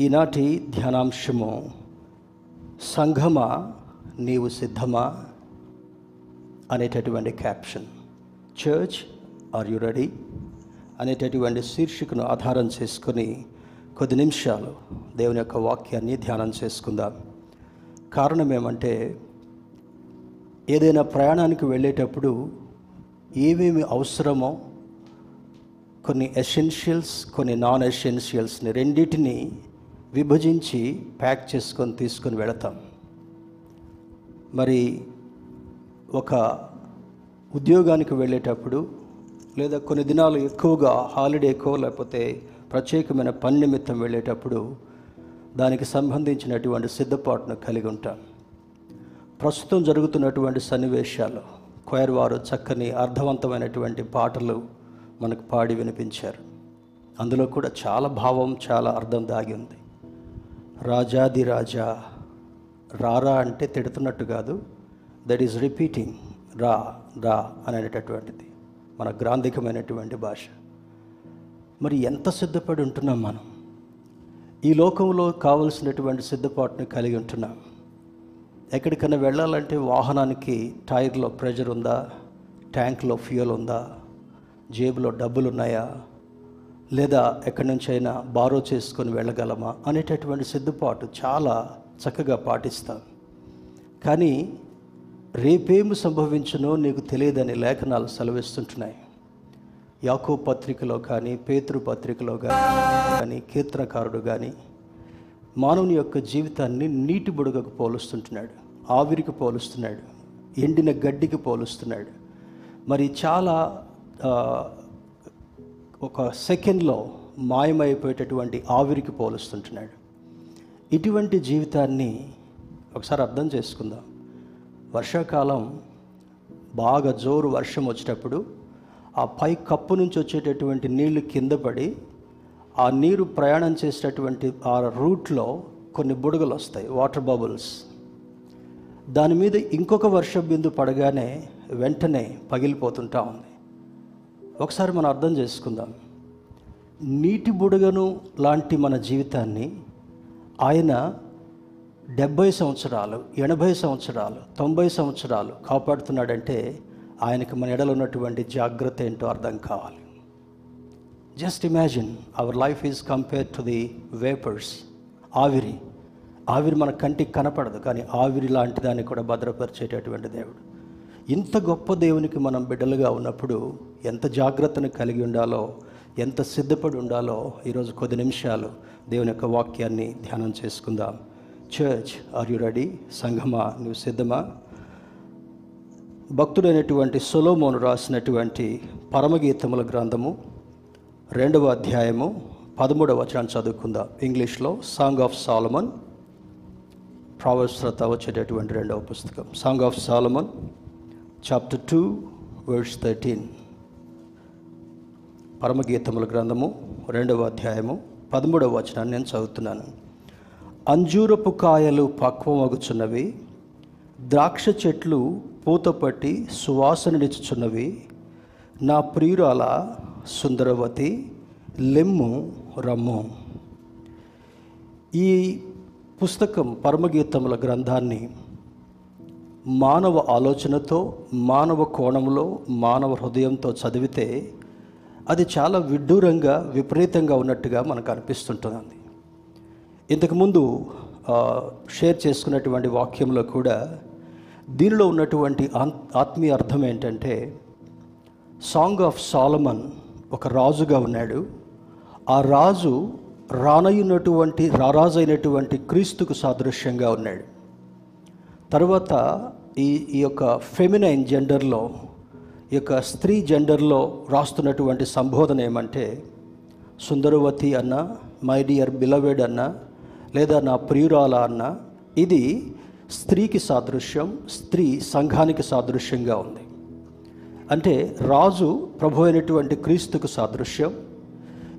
ఈనాటి ధ్యానాంశము సంఘమా నీవు సిద్ధమా అనేటటువంటి caption. Church are you ready అనేటటువంటి శీర్షికను ఆధారం చేసుకుని కొద్ది నిమిషాలు దేవుని యొక్క వాక్యాన్ని ధ్యానం చేసుకుందాం. కారణం ఏమంటే ఏదైనా ప్రయాణానికి వెళ్ళేటప్పుడు ఏమేమి అవసరమో కొన్ని ఎసెన్షియల్స్ కొన్ని నాన్ ఎసెన్షియల్స్ని రెండింటినీ విభజించి ప్యాక్ చేసుకొని తీసుకొని వెళతాం. మరి ఒక ఉద్యోగానికి వెళ్ళేటప్పుడు లేదా కొన్ని దినాలు ఎక్కువగా హాలిడేకో లేకపోతే ప్రత్యేకమైన పని నిమిత్తం వెళ్ళేటప్పుడు దానికి సంబంధించినటువంటి సిద్ధపాటును కలిగి ఉంటాం. ప్రస్తుతం జరుగుతున్నటువంటి సన్నివేశాలు కొయర్ వారు చక్కని అర్థవంతమైనటువంటి పాటలు మనకు పాడి వినిపించారు. అందులో కూడా చాలా భావం చాలా అర్థం దాగి ఉంది. రాజాదిరాజా రారా అంటే తిడుతున్నట్టు కాదు. దట్ ఈస్ రిపీటింగ్ రా రా అనేటటువంటిది. మన గ్రాంధికమైనటువంటి భాష. మరి ఎంత సిద్ధపడి ఉంటున్నాం మనం? ఈ లోకంలో కావలసినటువంటి సిద్ధపాటును కలిగి ఉంటున్నాం. ఎక్కడికైనా వెళ్ళాలంటే వాహనానికి టైర్లో ప్రెషర్ ఉందా? ట్యాంక్లో ఫ్యూయల్ ఉందా? జేబులో డబ్బులు ఉన్నాయా లేదా ఎక్కడి నుంచైనా బారో చేసుకొని వెళ్ళగలమా అనేటటువంటి సిద్ధపాటు చాలా చక్కగా పాటిస్తాం. కానీ రేపేమి సంభవించునో నీకు తెలియదని లేఖనాలు సెలవిస్తుంటున్నాయి. యాకో పత్రికలో కానీ పేతృ పత్రికలో కానీ కీర్తనకారుడు కానీ మానవుని యొక్క జీవితాన్ని నీటి బుడగకు పోలుస్తుంటున్నాడు ఆవిరికి పోలుస్తున్నాడు ఎండిన గడ్డికి పోలుస్తున్నాడు. మరి చాలా ఒక సెకండ్లో మాయమైపోయేటటువంటి ఆవిరికి పోలుస్తుంటున్నాడు. ఇటువంటి జీవితాన్ని ఒకసారి అర్థం చేసుకుందాం. వర్షాకాలం బాగా జోరు వర్షం వచ్చేటప్పుడు ఆ పై కప్పు నుంచి వచ్చేటటువంటి నీళ్ళు కింద పడి ఆ నీరు ప్రయాణం చేసేటటువంటి ఆ రూట్లో కొన్ని బుడగలు వస్తాయి వాటర్ బబుల్స్. దాని మీద ఇంకొక వర్ష బిందు పడగానే వెంటనే పగిలిపోతుంటా ఉంది. ఒకసారి మనం అర్థం చేసుకుందాం. నీటి బుడగను లాంటి మన జీవితాన్ని ఆయన డెబ్భై సంవత్సరాలు ఎనభై సంవత్సరాలు తొంభై సంవత్సరాలు కాపాడుతున్నాడంటే ఆయనకి మన ఎడలో ఉన్నటువంటి జాగ్రత్త ఏంటో అర్థం కావాలి. Just imagine our life is compare to the vapours ఆవిరి ఆవిరి మన కంటికి కనపడదు కానీ ఆవిరి లాంటి దాన్ని కూడా భద్రపరిచేటటువంటి దేవుడు. ఇంత గొప్ప దేవునికి మనం బిడ్డలుగా ఉన్నప్పుడు ఎంత జాగ్రత్తను కలిగి ఉండాలో ఎంత సిద్ధపడి ఉండాలో ఈరోజు కొద్ది నిమిషాలు దేవుని యొక్క వాక్యాన్ని ధ్యానం చేసుకుందాం. చర్చ్ ఆర్ యు రెడీ సంఘమా నువ్వు సిద్ధమా? భక్తుడైనటువంటి సొలోమోను రాసినటువంటి పరమగీతముల గ్రంథము రెండవ అధ్యాయము పదమూడవ వచనాన్ని చదువుకుందాం. ఇంగ్లీష్లో సాంగ్ ఆఫ్ సాలమన్ ప్రావస్రత వచ్చేటటువంటి రెండవ పుస్తకం. Song of Solomon chapter two words thirteen పరమగీతముల గ్రంథము రెండవ అధ్యాయము పదమూడవ వచనాన్ని నేను చదువుతున్నాను. అంజూరపు కాయలు పక్వమగుచున్నవి ద్రాక్ష చెట్లు పూతపట్టి సువాసననిచ్చుచున్నవి నా ప్రియురాల సుందరవతి లెమ్ము రమ్ము. ఈ పుస్తకం పరమగీతముల గ్రంథాన్ని మానవ ఆలోచనతో మానవ కోణంలో మానవ హృదయంతో చదివితే అది చాలా విడ్డూరంగా విపరీతంగా ఉన్నట్టుగా మనకు అనిపిస్తుంటుంది. ఇంతకుముందు షేర్ చేసుకున్నటువంటి వాక్యంలో కూడా దీనిలో ఉన్నటువంటి ఆత్మీయ అర్థం ఏంటంటే సాంగ్ ఆఫ్ సాలమన్ ఒక రాజుగా ఉన్నాడు. ఆ రాజు రానయ్యున్నటువంటి రారాజు అయినటువంటి క్రీస్తుకు సాదృశ్యంగా ఉన్నాడు. తర్వాత ఈ ఈ యొక్క ఫెమినైన్ జెండర్లో యొక్క స్త్రీ జెండర్లో రాస్తున్నటువంటి సంబోధన ఏమంటే సుందరవతి అన్న మై డియర్ బిలవెడ్ అన్న లేదా నా ప్రియురాల అన్న ఇది స్త్రీకి సాదృశ్యం స్త్రీ సంఘానికి సాదృశ్యంగా ఉంది. అంటే రాజు ప్రభు అయినటువంటి క్రీస్తుకు సాదృశ్యం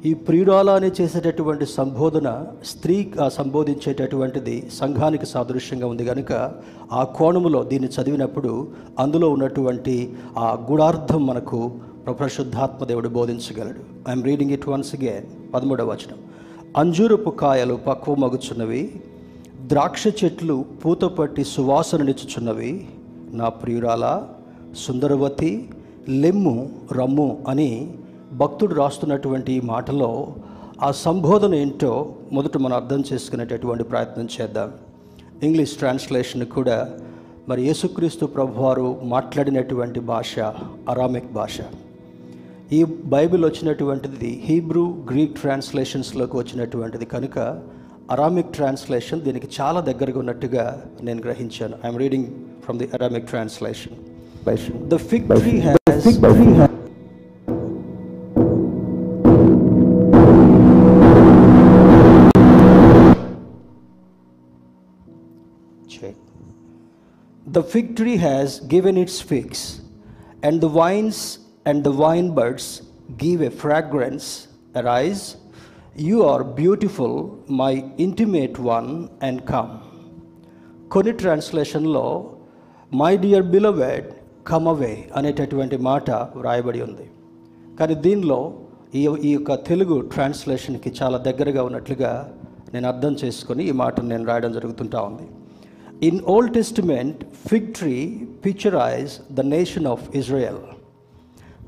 ఈ ప్రియురాల అని చేసేటటువంటి సంబోధన స్త్రీ సంబోధించేటటువంటిది సంఘానికి సాదృశ్యంగా ఉంది కనుక ఆ కోణములో దీన్ని చదివినప్పుడు అందులో ఉన్నటువంటి ఆ గుడార్థం మనకు ప్రశుద్ధాత్మ దేవుడు బోధించగలడు. I'm reading it once again పదమూడవ వచనం. అంజూరపు కాయలు పక్వమగుచున్నవి ద్రాక్ష చెట్లు పూత పట్టి సువాసననిచ్చుచున్నవి నా ప్రియురాల సుందరవతి లెమ్ము రమ్ము అని భక్తుడు రాస్తున్నటువంటి ఈ మాటలో ఆ సంబోధన ఏంటో మొదట మనం అర్థం చేసుకునేటటువంటి ప్రయత్నం చేద్దాం. ఇంగ్లీష్ ట్రాన్స్లేషన్ కూడా మరి యేసుక్రీస్తు ప్రభువారు మాట్లాడినటువంటి భాష అరామిక్ భాష. ఈ బైబిల్ వచ్చినటువంటిది హీబ్రూ గ్రీక్ ట్రాన్స్లేషన్స్లోకి వచ్చినటువంటిది కనుక అరామిక్ ట్రాన్స్లేషన్ దీనికి చాలా దగ్గరగా ఉన్నట్టుగా నేను గ్రహించాను. I'm reading from the Aramaic translation. The fig tree has The fig tree has given its figs, and the vines and the vine buds give a fragrance. Arise, you are beautiful, my intimate one, and come. కొన్ని ట్రాన్స్లేషన్లో my dear beloved come away అనేటటువంటి మాట వ్రాయబడి ఉంది కానీ దీనిలో ఈ ఈ యొక్క తెలుగు ట్రాన్స్లేషన్కి చాలా దగ్గరగా ఉన్నట్లుగా నేను అర్థం చేసుకొని ఈ మాటను నేను రాయడం జరుగుతుంటా ఉంది in Old Testament fig tree picturise the nation of Israel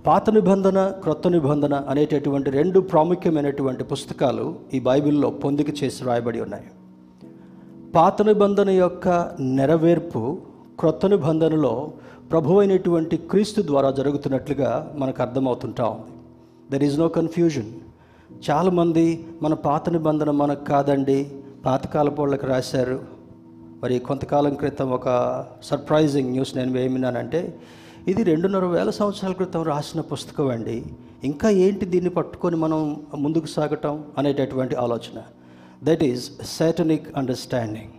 పాత నిబంధన క్రొత్త నిబంధన అనేటటువంటి రెండు ప్రాముఖ్యమైనటువంటి పుస్తకాలు ఈ బైబిల్లో పొందిక చేసి రాయబడి ఉన్నాయి. పాత నిబంధన యొక్క నెరవేర్పు క్రొత్త నిబంధనలో ప్రభు అయినటువంటి క్రీస్తు ద్వారా జరుగుతున్నట్లుగా మనకు అర్థమవుతుంటా ఉంది. దెర్ ఈజ్ నో కన్ఫ్యూజన్ చాలామంది మన పాత నిబంధన మనకు కాదండి పాతకాలపు వాళ్ళకి రాశారు మరి కొంతకాలం క్రితం ఒక సర్ప్రైజింగ్ న్యూస్ నేను ఏమిన్నానంటే ఇది రెండున్నర వేల సంవత్సరాల క్రితం రాసిన పుస్తకం అండి. ఇంకా ఏంటి దీన్ని పట్టుకొని మనం ముందుకు సాగటం అనేటటువంటి ఆలోచన? దట్ ఈజ్ సాటనిక్ అండర్స్టాండింగ్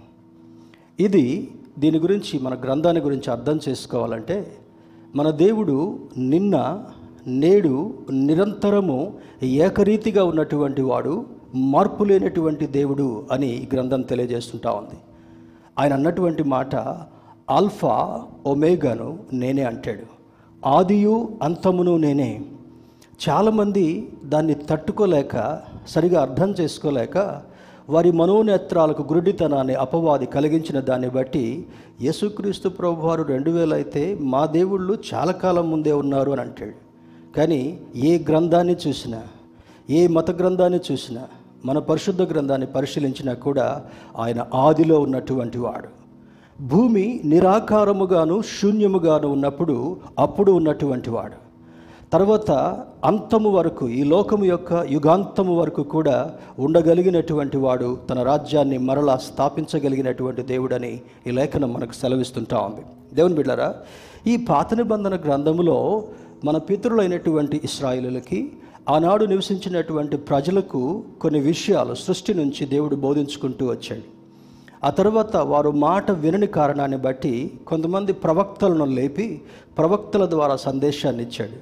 ఇది దీని గురించి మన గ్రంథాన్ని గురించి అర్థం చేసుకోవాలంటే మన దేవుడు నిన్న నేడు నిరంతరము ఏకరీతిగా ఉన్నటువంటి వాడు మార్పు లేనటువంటి దేవుడు అని ఈ గ్రంథం తెలియజేస్తుంటా ఉంది. ఆయన అన్నటువంటి మాట ఆల్ఫా ఒమేగాను నేనే అంటాడు. ఆదియు అంతమును నేనే. చాలామంది దాన్ని తట్టుకోలేక సరిగా అర్థం చేసుకోలేక వారి మనోనేత్రాలకు గురుడితనాన్ని అపవాది కలిగించిన దాన్ని బట్టి యేసుక్రీస్తు ప్రభువారు రెండు వేలు అయితే మా దేవుళ్ళు చాలా కాలం ముందే ఉన్నారు అని అంటాడు. కానీ ఏ గ్రంథాన్ని చూసినా ఏ మత గ్రంథాన్ని చూసినా మన పరిశుద్ధ గ్రంథాన్ని పరిశీలించినా కూడా ఆయన ఆదిలో ఉన్నటువంటి వాడు. భూమి నిరాకారముగాను శూన్యముగాను ఉన్నప్పుడు అప్పుడు ఉన్నటువంటి వాడు. తర్వాత అంతము వరకు ఈ లోకము యొక్క యుగాంతము వరకు కూడా ఉండగలిగినటువంటి వాడు తన రాజ్యాన్ని మరలా స్థాపించగలిగినటువంటి దేవుడని ఈ లేఖనం మనకు సెలవిస్తుంటా ఉంది. దేవుని బిడ్డారా ఈ పాత నిబంధన గ్రంథములో మన పితరులైనటువంటి ఇస్రాయిలులకి ఆనాడు నివసించినటువంటి ప్రజలకు కొన్ని విషయాలు సృష్టి నుంచి దేవుడు బోధించుకుంటూ వచ్చాడు. ఆ తర్వాత వారు మాట వినని కారణాన్ని బట్టి కొంతమంది ప్రవక్తలను లేపి ప్రవక్తల ద్వారా సందేశాన్ని ఇచ్చాడు.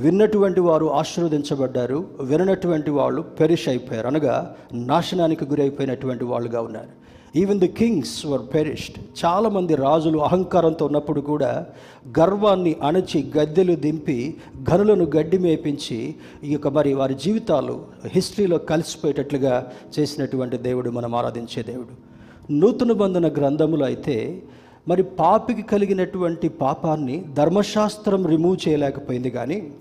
విన్నటువంటి వారు ఆశీర్వదించబడ్డారు విననటువంటి వాళ్ళు పెరిష్ అయిపోయారు అనగా నాశనానికి గురైపోయినటువంటి వాళ్ళుగా ఉన్నారు. Even the kings were perished చాలామంది రాజులు అహంకారంతో ఉన్నప్పుడు కూడా గర్వాన్ని అణచి గద్దెలు దింపి గనులను గడ్డి మేపించి ఈ యొక్క మరి వారి జీవితాలు హిస్టరీలో కలిసిపోయేటట్లుగా చేసినటువంటి దేవుడు మనం ఆరాధించే దేవుడు. నూతన బంధన గ్రంథములు అయితే మరి పాపికి కలిగినటువంటి పాపాన్ని ధర్మశాస్త్రం రిమూవ్ చేయలేకపోయింది కానీ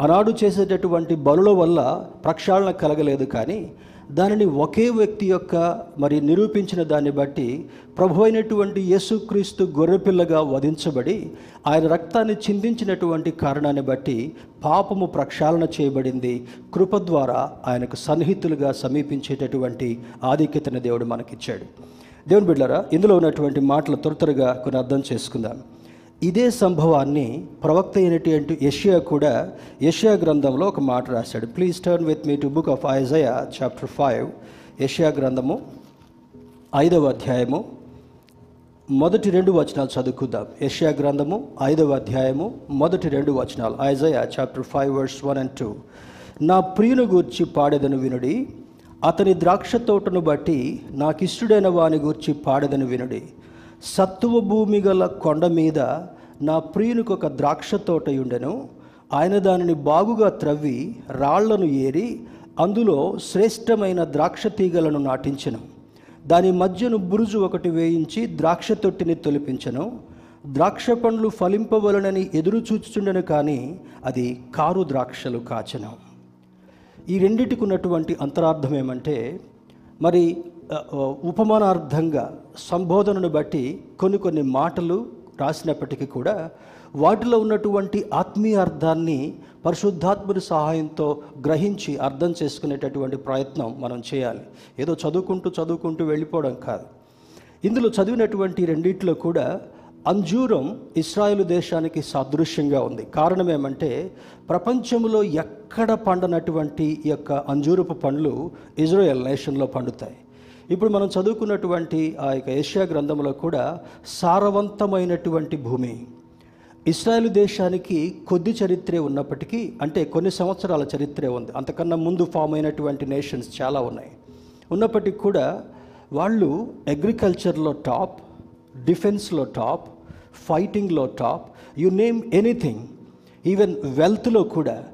ఆనాడు చేసేటటువంటి బలుల వల్ల ప్రక్షాళన కలగలేదు కానీ దానిని ఒకే వ్యక్తి యొక్క మరి నిరూపించిన దాన్ని బట్టి ప్రభు అయినటువంటి యేసుక్రీస్తు గొర్రెపిల్లగా వధించబడి ఆయన రక్తాన్ని చిందించినటువంటి కారణాన్ని బట్టి పాపము ప్రక్షాళన చేయబడింది. కృప ద్వారా ఆయనకు సన్నిహితులుగా సమీపించేటటువంటి ఆధిక్యతను దేవుడు మనకిచ్చాడు. దేవుని బిడ్డారా ఇందులో ఉన్నటువంటి మాటలు త్వర త్వరగా కొన్ని అర్థం చేసుకుందాం. ఇదే సంభవాన్ని ప్రవక్త అయినటువంటి యషియా కూడా యషియా గ్రంథంలో ఒక మాట రాశాడు. Please turn with me to book of Isaiah chapter five యషియా గ్రంథము ఐదవ అధ్యాయము. మొదటి రెండు వచనాలు చదువుకుందాం. యషియా గ్రంథము ఐదవ అధ్యాయము. మొదటి రెండు వచనాలు. Isaiah chapter five verse one and two నా ప్రియుని గూర్చి పాడేదను వినుడి. అతని ద్రాక్ష తోటను బట్టి నాకిష్టుడైన వాని గూర్చి పాడేదను వినుడి. సత్వ భూమి గల కొండ మీద నా ప్రియునికి ఒక ద్రాక్ష తోట ఉండెను ఆయన దానిని బాగుగా త్రవ్వి రాళ్ళను ఏరి అందులో శ్రేష్టమైన ద్రాక్ష తీగలను నాటించెను. దాని మధ్యను బురుజు ఒకటి వేయించి ద్రాక్ష తొట్టిని తొలిపించెను. ద్రాక్ష పండ్లు ఫలింపవలనని ఎదురు చూచుచుండెను కానీ అది కారు ద్రాక్షలు కాచెను. ఈ రెండిటికి ఉన్నటువంటి అంతరార్థం ఏమంటే మరి ఉపమానార్థంగా సంబోధనను బట్టి కొన్ని కొన్ని మాటలు రాసినప్పటికీ కూడా వాటిలో ఉన్నటువంటి ఆత్మీయ అర్థాన్ని పరిశుద్ధాత్మని సహాయంతో గ్రహించి అర్థం చేసుకునేటటువంటి ప్రయత్నం మనం చేయాలి. ఏదో చదువుకుంటూ చదువుకుంటూ వెళ్ళిపోవడం కాదు. ఇందులో చదివినటువంటి రెండిట్లో కూడా అంజూరం ఇస్రాయేల్ దేశానికి సాదృశ్యంగా ఉంది. కారణం ఏమంటే ప్రపంచంలో ఎక్కడ పండనటువంటి ఈ యొక్క అంజూరపు పండ్లు ఇజ్రాయెల్ నేషన్లో పండుతాయి. ఇప్పుడు మనం చదువుకున్నటువంటి ఆ యొక్క ఏషియా గ్రంథంలో కూడా సారవంతమైనటువంటి భూమి. ఇస్రాయేల్ దేశానికి కొద్ది చరిత్రే ఉన్నప్పటికీ అంటే కొన్ని సంవత్సరాల చరిత్రే ఉంది. అంతకన్నా ముందు ఫామ్ అయినటువంటి నేషన్స్ చాలా ఉన్నాయి. ఉన్నప్పటికీ కూడా వాళ్ళు అగ్రికల్చర్లో టాప్ డిఫెన్స్లో top ఫైటింగ్లో top you name anything. Even వెల్త్లో కూడా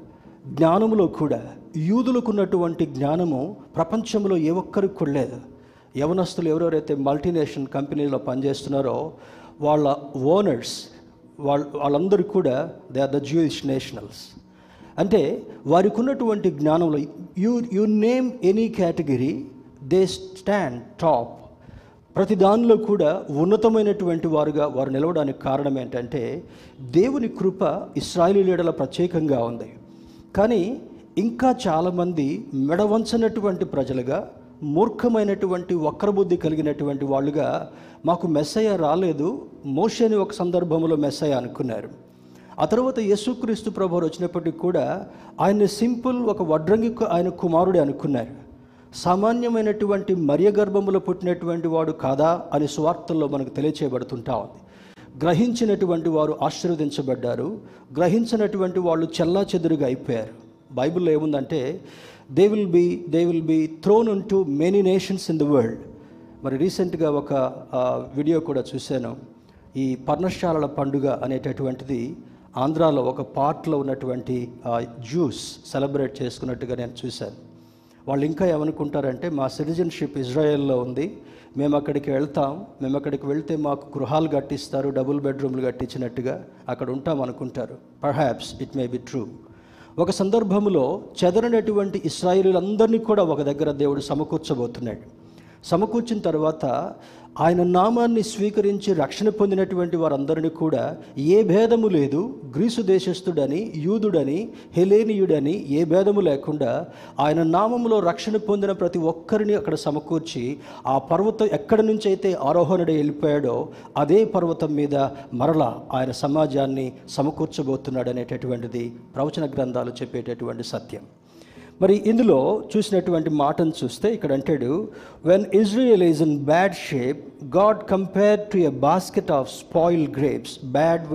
జ్ఞానంలో కూడా యూదులకు ఉన్నటువంటి జ్ఞానము ప్రపంచంలో ఏ ఒక్కరికి కూడా లేదు. యవనస్తులు ఎవరెవరైతే మల్టీనేషనల్ కంపెనీలో పనిచేస్తున్నారో వాళ్ళ ఓనర్స్ వాళ్ళ వాళ్ళందరూ కూడా they are the Jewish nationals. అంటే వారికి ఉన్నటువంటి జ్ఞానంలో you you name any category they stand top. ప్రతి దానిలో కూడా ఉన్నతమైనటువంటి వారుగా వారు నిలవడానికి కారణం ఏంటంటే దేవుని కృప ఇస్రాయేలీయుల ప్రత్యేకంగా ఉంది. కానీ ఇంకా చాలామంది మెడవంచనటువంటి ప్రజలుగా మూర్ఖమైనటువంటి వక్రబుద్ధి కలిగినటువంటి వాళ్ళుగా మాకు మెస్సయ్య రాలేదు. మోషని ఒక సందర్భంలో మెస్సయ్య అనుకున్నారు. ఆ తర్వాత యేసుక్రీస్తు ప్రభు వచ్చినప్పటికీ కూడా ఆయన సింపుల్ ఒక వడ్రంగి ఆయన కుమారుడే అనుకున్నారు. సామాన్యమైనటువంటి మర్య గర్భములో పుట్టినటువంటి వాడు కాదా అని స్వార్థల్లో మనకు తెలియచేయబడుతుంటా ఉంది. గ్రహించినటువంటి వారు ఆశీర్వదించబడ్డారు. గ్రహించినటువంటి వాళ్ళు చెల్లా చెదురుగా అయిపోయారు. బైబిల్లో ఏముందంటే they will be they will be thrown into many nations in the world మరి రీసెంట్గా ఒక వీడియో కూడా చూశాను. ఈ పర్ణశాలల పండుగ అనేటటువంటిది ఆంధ్రాలో ఒక పార్ట్లో ఉన్నటువంటి జ్యూస్ సెలబ్రేట్ చేసుకున్నట్టుగా నేను చూశాను. వాళ్ళు ఇంకా ఏమనుకుంటారంటే మా సిటిజన్షిప్ ఇజ్రాయెల్లో ఉంది. మేము అక్కడికి వెళ్తాం. మేము అక్కడికి వెళ్తే మాకు గృహాలు కట్టిస్తారు డబుల్ బెడ్రూమ్లు కట్టించినట్టుగా అక్కడ ఉంటాం అనుకుంటారు. Perhaps it may be true ఒక సందర్భంలో చెదరనటువంటి ఇస్రాయిలీలందరినీ కూడా ఒక దగ్గర దేవుడు సమకూర్చబోతున్నాడు. సమకూర్చిన తర్వాత ఆయన నామాన్ని స్వీకరించి రక్షణ పొందినటువంటి వారందరినీ కూడా ఏ భేదము లేదు. గ్రీసు దేశస్థుడని యూదుడని హెలేనియుడని ఏ భేదము లేకుండా ఆయన నామంలో రక్షణ పొందిన ప్రతి ఒక్కరిని అక్కడ సమకూర్చి ఆ పర్వతం ఎక్కడి నుంచి అయితే ఆరోహణుడు వెళ్ళిపోయాడో అదే పర్వతం మీద మరలా ఆయన సమాజాన్ని సమకూర్చబోతున్నాడు అనేటటువంటిది ప్రవచన గ్రంథాలు చెప్పేటటువంటి సత్యం. మరి ఇందులో చూసినటువంటి మాటను చూస్తే ఇక్కడ అంటాడు when Israel is in bad shape God compare to a basket of spoil grapes bad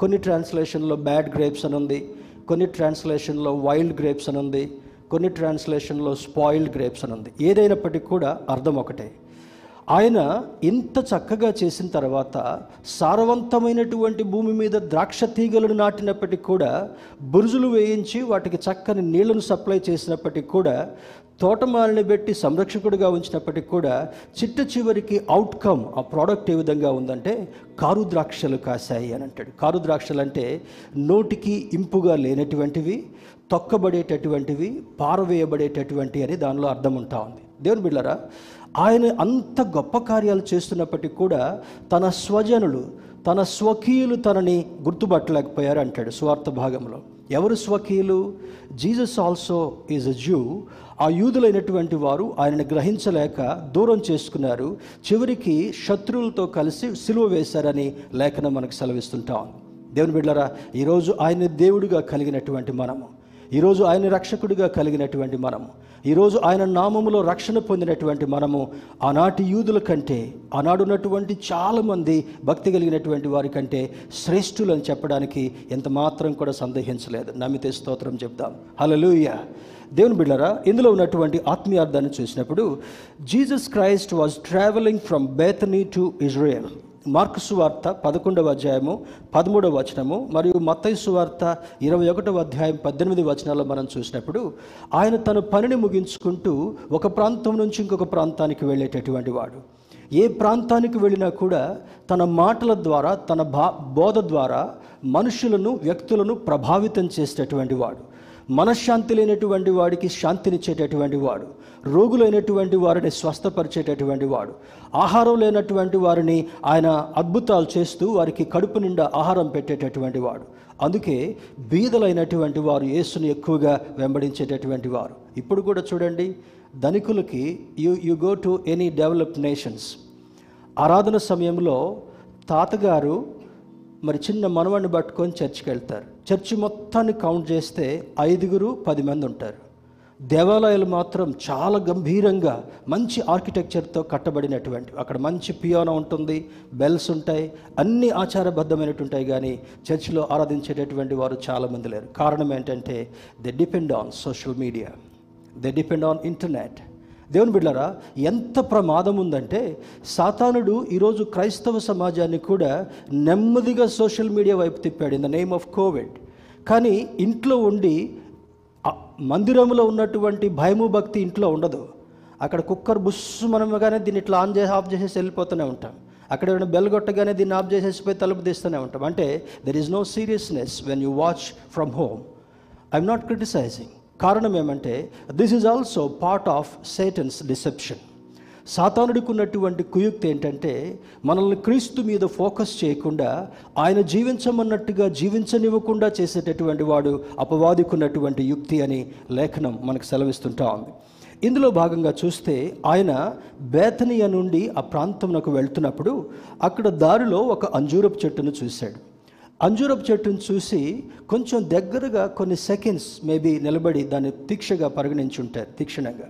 కొన్ని ట్రాన్స్లేషన్లో బ్యాడ్ గ్రేప్స్ అని ఉంది కొన్ని ట్రాన్స్లేషన్లో వైల్డ్ గ్రేప్స్ అని ఉంది కొన్ని ట్రాన్స్లేషన్లో స్పాయిల్డ్ గ్రేప్స్ అని ఉంది. ఏదైనప్పటికీ కూడా అర్థం ఒకటే. ఆయన ఇంత చక్కగా చేసిన తర్వాత సారవంతమైనటువంటి భూమి మీద ద్రాక్ష తీగలను నాటినప్పటికీ కూడా బురుజులు వేయించి వాటికి చక్కని నీళ్ళను సప్లై చేసినప్పటికీ కూడా తోటమాలిని పెట్టి సంరక్షకుడిగా ఉంచినప్పటికీ కూడా చిట్ట చివరికి అవుట్కమ్ ఆ ప్రోడక్ట్ ఏ విధంగా ఉందంటే కారు ద్రాక్షలు కాశాయి అని అంటాడు. కారు ద్రాక్షలు అంటే నోటికి ఇంపుగా లేనటువంటివి తొక్కబడేటటువంటివి పారవేయబడేటటువంటి అని దానిలో అర్థం ఉంటా ఉంది. దేవుని బిళ్ళరా ఆయన అంత గొప్ప కార్యాలు చేస్తున్నప్పటికీ కూడా తన స్వజనులు తన స్వకీయులు తనని గుర్తుపట్టలేకపోయారు అంటాడు స్వార్థ భాగంలో. ఎవరు స్వకీయులు? Jesus also is a Jew ఆ యూదులైనటువంటి వారు ఆయనను గ్రహించలేక దూరం చేసుకున్నారు. చివరికి శత్రువులతో కలిసి సిలువ వేశారని లేఖనం మనకు సెలవిస్తుంటాం దేవుని బిడ్డరా ఈరోజు ఆయన దేవుడిగా కలిగినటువంటి మనము. ఈరోజు ఆయన రక్షకుడిగా కలిగినటువంటి మనము. ఈరోజు ఆయన నామములో రక్షణ పొందినటువంటి మనము. ఆనాటి యూదుల కంటే ఆనాడున్నటువంటి చాలామంది భక్తి కలిగినటువంటి వారి కంటే శ్రేష్ఠులని చెప్పడానికి ఎంత మాత్రం కూడా సందేహించలేదు. నమ్మితే స్తోత్రం చెప్దాం. హలలుయ దేవుని బిళ్ళరా ఇందులో ఉన్నటువంటి ఆత్మీయార్థాన్ని చూసినప్పుడు Jesus Christ was travelling from Bethany to Israel. Mark సువార్త పదకొండవ అధ్యాయము పదమూడవ వచనము మరియు మత్తయి సువార్త ఇరవై ఒకటవ అధ్యాయం పద్దెనిమిది వచనాల్లో మనం చూసినప్పుడు ఆయన తన పనిని ముగించుకుంటూ ఒక ప్రాంతం నుంచి ఇంకొక ప్రాంతానికి వెళ్ళేటటువంటి వాడు. ఏ ప్రాంతానికి వెళ్ళినా కూడా తన మాటల ద్వారా తన భా బోధ ద్వారా మనుషులను వ్యక్తులను ప్రభావితం చేసేటటువంటి వాడు. మనశ్శాంతి లేనటువంటి వాడికి శాంతినిచ్చేటటువంటి వాడు. రోగులైనటువంటి వారిని స్వస్థపరిచేటటువంటి వాడు. ఆహారం లేనటువంటి వారిని ఆయన అద్భుతాలు చేస్తూ వారికి కడుపు నిండా ఆహారం పెట్టేటటువంటి వాడు. అందుకే బీదలైనటువంటి వారు యేసును ఎక్కువగా వెంబడించేటటువంటి వారు. ఇప్పుడు కూడా చూడండి ధనికులకి you you go to any developed nations ఆరాధన సమయంలో తాతగారు మరి చిన్న మనవాడిని పట్టుకొని చర్చికి వెళ్తారు. చర్చి మొత్తాన్ని కౌంట్ చేస్తే ఐదుగురు పది మంది ఉంటారు. దేవాలయాలు మాత్రం చాలా గంభీరంగా మంచి ఆర్కిటెక్చర్తో కట్టబడినటువంటి అక్కడ మంచి పియానో ఉంటుంది బెల్స్ ఉంటాయి అన్ని ఆచారబద్ధమైనట్టు ఉంటాయి కానీ చర్చిలో ఆరాధించేటటువంటి వారు చాలామంది లేరు. కారణం ఏంటంటే they depend on social media they depend on internet దేవుని బిడ్డారా ఎంత ప్రమాదం ఉందంటే సాతానుడు ఈరోజు క్రైస్తవ సమాజాన్ని కూడా నెమ్మదిగా సోషల్ మీడియా వైపు తిప్పాడు in the name of Covid కానీ ఇంట్లో ఉండి మందిరంలో ఉన్నటువంటి భయము భక్తి ఇంట్లో ఉండదు. అక్కడ కుక్కర్ బుస్సు మనగానే దీన్ని ఇట్లా ఆన్ చేసి ఆఫ్ చేసేసి వెళ్ళిపోతూనే ఉంటాం. అక్కడ ఏమైనా బెల్ కొట్టగానే దీన్ని ఆఫ్ చేసేసిపోయి తలుపు తీస్తూనే ఉంటాం. అంటే there is no seriousness when you watch from home I'm not criticising కారణం ఏమంటే this is also part of Satan's deception సాతానుడికి ఉన్నటువంటి కుయుక్తి ఏంటంటే మనల్ని క్రీస్తు మీద ఫోకస్ చేయకుండా ఆయన జీవించమన్నట్టుగా జీవించనివ్వకుండా చేసేటటువంటి వాడు అపవాదికున్నటువంటి యుక్తి అని లేఖనం మనకు సెలవిస్తుంటా ఉంది. ఇందులో భాగంగా చూస్తే ఆయన బేతనియ నుండి ఆ ప్రాంతంలోకి వెళ్తున్నప్పుడు అక్కడ దారిలో ఒక అంజూరపు చెట్టును చూశాడు. అంజూరపు చెట్టును చూసి కొంచెం దగ్గరగా కొన్ని సెకండ్స్ మేబీ నిలబడి దాన్ని తీక్షగా పరిగణించుంటారు తీక్షణంగా.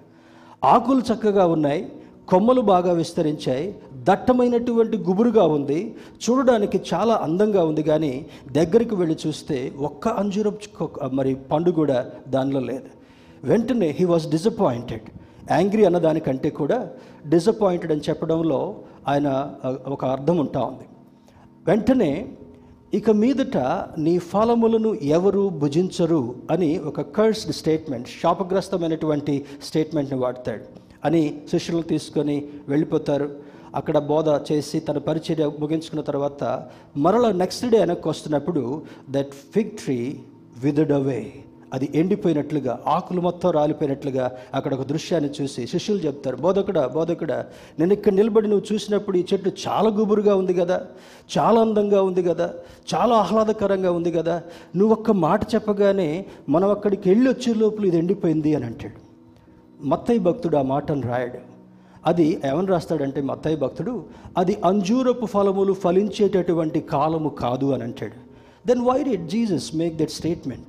ఆకులు చక్కగా ఉన్నాయి. కొమ్మలు బాగా విస్తరించాయి దట్టమైనటువంటి గుబురుగా ఉంది చూడడానికి చాలా అందంగా ఉంది కానీ దగ్గరికి వెళ్ళి చూస్తే ఒక్క అంజురపు మరి పండు కూడా దానిలో లేదు. వెంటనే హీ వాజ్ డిసప్పాయింటెడ్ యాంగ్రీ అన్నదానికంటే కూడా డిసప్పాయింటెడ్ అని చెప్పడంలో ఆయన ఒక అర్థం ఉంటా ఉంది. వెంటనే ఇక మీదట నీ ఫలములను ఎవరు భుజించరు అని ఒక కర్స్డ్ స్టేట్మెంట్ శాపగ్రస్తమైనటువంటి స్టేట్మెంట్ని వాడతాడు. అని శిష్యులను తీసుకొని వెళ్ళిపోతారు. అక్కడ బోధ చేసి తన పరిచర్య ముగించుకున్న తర్వాత మరలా నెక్స్ట్ డే వెనక్కి వస్తున్నప్పుడు దట్ ఫిగ్ ట్రీ విదడ్ అవే అది ఎండిపోయినట్లుగా ఆకులు మొత్తం రాలిపోయినట్లుగా అక్కడ ఒక దృశ్యాన్ని చూసి శిష్యులు చెప్తారు బోధకుడ బోధకుడా నేను ఇక్కడ నిలబడి నువ్వు చూసినప్పుడు ఈ చెట్టు చాలా గుబురుగా ఉంది కదా చాలా అందంగా ఉంది కదా చాలా ఆహ్లాదకరంగా ఉంది కదా నువ్వు ఒక్క మాట చెప్పగానే మనం అక్కడికి వెళ్ళి వచ్చే లోపల ఇది ఎండిపోయింది అని అంటాడు. మత్తయ్య భక్తుడు ఆ మాటను రాయడు. అది ఏమని రాస్తాడంటే మత్తయ్య భక్తుడు అది అంజూరపు ఫలములు ఫలించేటటువంటి కాలము కాదు అని అంటాడు. Then why did Jesus make that statement